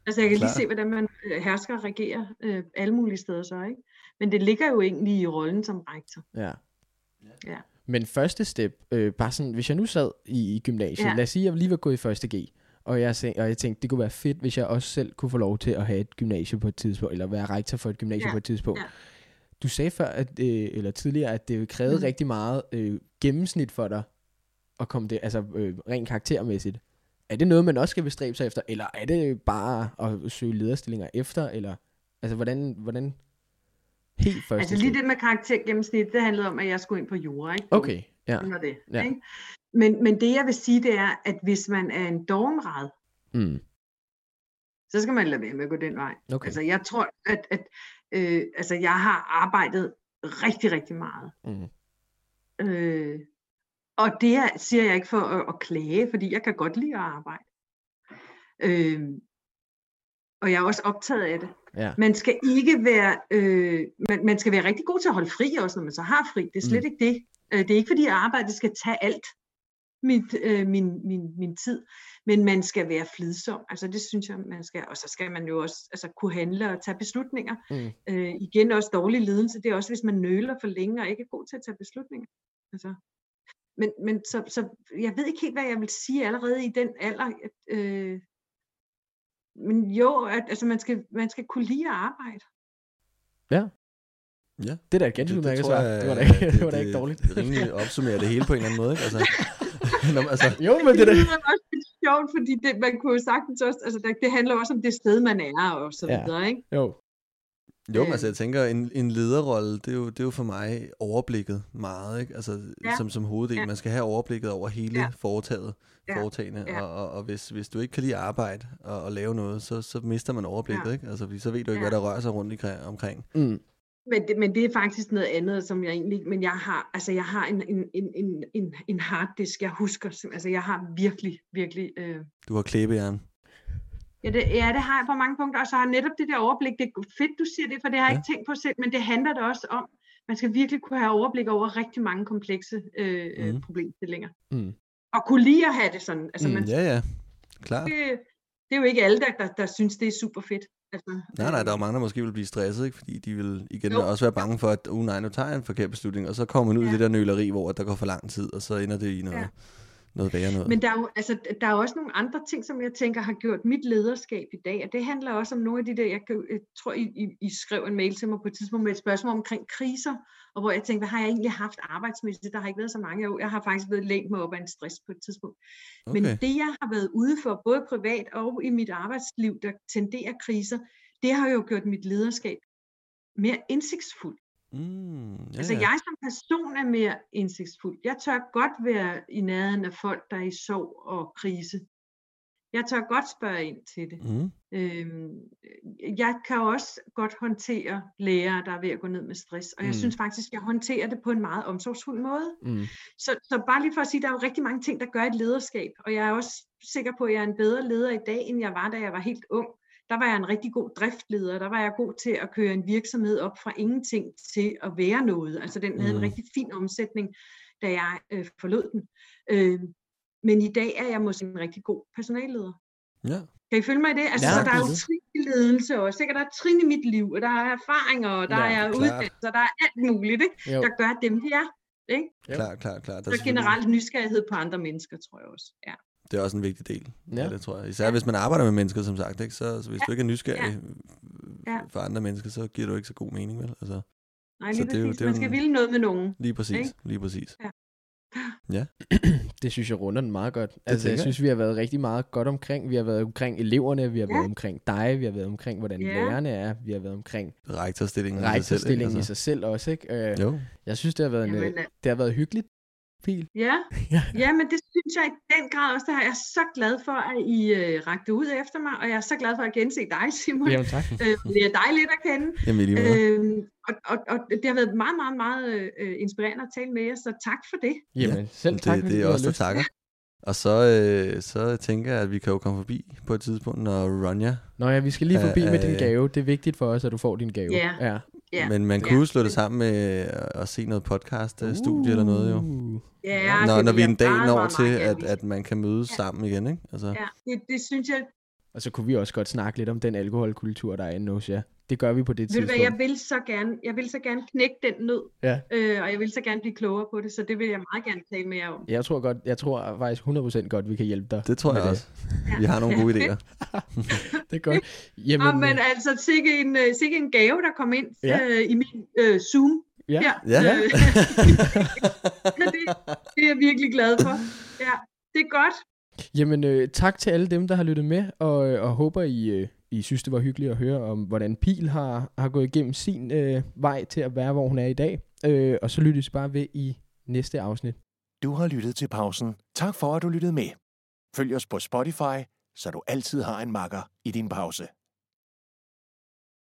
Altså jeg kan Klar. lige se, hvordan man øh, hersker og regerer øh, alle mulige steder så, ikke? Men det ligger jo egentlig i rollen som rektor. Ja. Ja. Men første step, øh, bare sådan, hvis jeg nu sad i, i gymnasiet, ja. Lad os sige, at jeg lige var gået i første G, og jeg, og jeg tænkte, det kunne være fedt, hvis jeg også selv kunne få lov til at have et gymnasie på et tidspunkt, eller være rektor for et gymnasie Ja, på et tidspunkt. ja. Du sagde før, at, øh, eller tidligere, at det krævede mm. Rigtig meget øh, gennemsnit for dig, at komme det, altså øh, rent karaktermæssigt. Er det noget, man også skal bestræbe sig efter, eller er det bare at søge lederstillinger efter, eller altså hvordan, hvordan helt første Altså lige det med karaktergennemsnit, det handlede om, at jeg skulle ind på jura, ikke? Okay, ja. Sådan var det, Ja. ikke? Men, men det jeg vil sige, det er, at hvis man er en dogenrad, Mm. så skal man lade være med at gå den vej. Okay. Altså jeg tror, at, at øh, altså, jeg har arbejdet rigtig, rigtig meget. Mm. Øh, og det er, siger jeg ikke for at, at klage, fordi jeg kan godt lide at arbejde. Øh, og jeg er også optaget af det. Ja. Man skal ikke være, øh, man, man skal være rigtig god til at holde fri også, når man så har fri. Det er slet Mm. ikke det. Øh, det er ikke fordi arbejdet skal tage alt mit, øh, min, min, min tid, men man skal være flidsom. Altså det synes jeg, man skal. Og så skal man jo også altså, kunne handle og tage beslutninger. Mm. Øh, igen også dårlig ledelse. Det er også, hvis man nøler for længe og ikke er god til at tage beslutninger. Altså. Men, men så, så jeg ved ikke helt, hvad jeg vil sige allerede i den alder. Øh, men jo, at, altså man skal, man skal kunne lide at arbejde. Ja. Det er da et ganske udmærket tror svar. jeg, Det var da ikke, det var da det- ikke dårligt. Det rimelig opsummerer det hele på en eller anden måde, ikke? Altså, når, man- altså, Jo, men det Det der... er også lidt sjovt, fordi det, man kunne jo sagtens også, altså det, det handler også om det sted, man er og så Ja. videre, ikke? Jo. Jo, men altså, Øh. jeg tænker, en, en lederrolle, det er, jo, det er jo for mig overblikket meget, ikke? Altså, Ja. som, som hoveddel. Ja. Man skal have overblikket over hele Ja. foretaget, Ja. foretagende, Ja. og, og, og hvis, hvis du ikke kan lide arbejde og, og lave noget, så, så mister man overblikket, Ja. ikke? Altså, fordi så ved du ikke, Ja. hvad der rører sig rundt i, omkring. Mm. Men det, men det er faktisk noget andet, som jeg egentlig, men jeg har, altså jeg har en, en, en, en, en, en harddisk, jeg husker, altså jeg har virkelig, virkelig, øh, Du har klæbejern. Ja, det, ja det har jeg på mange punkter, og så har netop det der overblik, det er fedt, du siger det, for det har jeg Ja. ikke tænkt på selv, men det handler da også om, man skal virkelig kunne have overblik over rigtig mange komplekse øh, mm. problemstillinger. Mm. Og kunne lide at have det sådan, altså Mm, man, Ja, ja. Klart. det, det er jo ikke alle, der, der, der synes, det er super fedt. Altså, Nej, nej, der er jo mange, der måske vil blive stresset, ikke? fordi de vil igen Jo. også være bange for, at uh, nej, nu tager jeg en forkert beslutning, og så kommer man ud ja. i det der nøleri, hvor der går for lang tid, og så ender det i noget, ja. Noget værre noget. Men der er, jo, altså, der er jo også nogle andre ting, som jeg tænker har gjort mit lederskab i dag, og det handler også om nogle af de der, jeg, kan- jeg tror, I, I, I skrev en mail til mig på et tidspunkt med et spørgsmål omkring kriser, og hvor jeg tænkte, hvad har jeg egentlig haft arbejdsmæssigt? Der har ikke været så mange år. Jeg har faktisk været længt mig op af en stress på et tidspunkt. Okay. Men det, jeg har været ude for, både privat og i mit arbejdsliv, der tenderer kriser, det har jo gjort mit lederskab mere indsigtsfuldt. Mm, ja, Altså jeg som person er mere indsigtsfuld. Jeg tør godt være i nærheden af folk, der er i sorg og krise. Jeg tør godt spørge ind til det. Mm. Øhm, jeg kan også godt håndtere lærere, der er ved at gå ned med stress. Og jeg Mm. synes faktisk, jeg håndterer det på en meget omsorgsfuld måde. Mm. Så, så bare lige for at sige, der er jo rigtig mange ting, der gør et lederskab. Og jeg er også sikker på, at jeg er en bedre leder i dag, end jeg var, da jeg var helt ung. Der var jeg en rigtig god driftleder. Der var jeg god til at køre en virksomhed op fra ingenting til at være noget. Altså den havde Mm. en rigtig fin omsætning, da jeg øh, forlod den. Øh, men i dag er jeg måske en rigtig god personalleder. ja. Kan I følge mig i det? Altså, Ja, så der er jo trin i ledelse også. Ikke? Og der er trin i mit liv, og der er erfaringer, og der Ja, er klart. uddannelser, der er alt muligt, ikke? Jo. der gør dem her. Ikke? Klar, klar, klar. Der er generelt nysgerrighed på andre mennesker, tror jeg også. Ja. Det er også en vigtig del. Ja. Ja. ja det tror jeg. Især hvis man arbejder med mennesker, som sagt. Ikke? Så, så hvis Ja. du ikke er nysgerrig Ja. for andre mennesker, så giver du ikke så god mening, vel? Altså, Nej, Så lige det er jo- præcis. det er Man skal en- ville noget med nogen. lige præcis. Ikke? Lige præcis. Det synes jeg runder den meget godt. Altså, jeg synes, vi har været rigtig meget godt omkring. Vi har været omkring eleverne, vi har Ja. været omkring dig, vi har været omkring, hvordan Ja. lærerne er, vi har været omkring Rektorstillingen i sig selv, ikke? rektorstillingen i Altså, sig selv også. Ikke? Øh, Jo. jeg synes, det har været, en, Jamen, øh, øh, det har været hyggeligt. Fil. Ja, Ja. ja, men det synes jeg i den grad også. Det her. Jeg er så glad for, at I øh, rakte ud efter mig, og jeg er så glad for at gense dig, Simon. Jamen tak. Øh, det er dejligt at kende. Jamen, lige. Øhm, og, og, og det har været meget, meget, meget øh, inspirerende at tale med jer, så tak for det. Jamen, selv tak. det, det er også der takker. Og så, øh, så tænker jeg, at vi kan jo komme forbi på et tidspunkt, når Ronja... Nå ja, vi skal lige forbi Øh, med din øh. gave. Det er vigtigt for os, at du får din gave. Ja. ja. Ja. Men man kunne jo slå det sammen med at, at se noget podcast-studie eller noget jo. Uh. Ja, Når, det når vi en dag når til, at, at man kan mødes Ja. sammen igen, ikke? Altså, Ja, det, det synes jeg, Og så kunne vi også godt snakke lidt om den alkoholkultur, der er inde hos jer. Det gør vi på det ved du tidspunkt. hvad, jeg vil så gerne, jeg vil så gerne knække den nød, Ja. øh, og jeg vil så gerne blive klogere på det, så det vil jeg meget gerne tale med jer om. Jeg tror godt, jeg tror faktisk 100% godt, vi kan hjælpe dig. det tror jeg også. Vi har nogle gode idéer. Det er godt. Jamen, Jamen, men altså, sikke en, øh, sikke en gave, der kom ind Ja. øh, i min øh, Zoom ja. her. Ja. Øh, det, det er jeg virkelig glad for. Ja, det er godt. Jamen, øh, tak til alle dem, der har lyttet med, og, øh, og håber, I, øh, i synes, det var hyggeligt at høre om, hvordan Pil har, har gået igennem sin øh, vej til at være, hvor hun er i dag. Øh, og så lyttes bare ved i næste afsnit. Du har lyttet til pausen. Tak for, at du lyttede med. Følg os på Spotify, så du altid har en makker i din pause.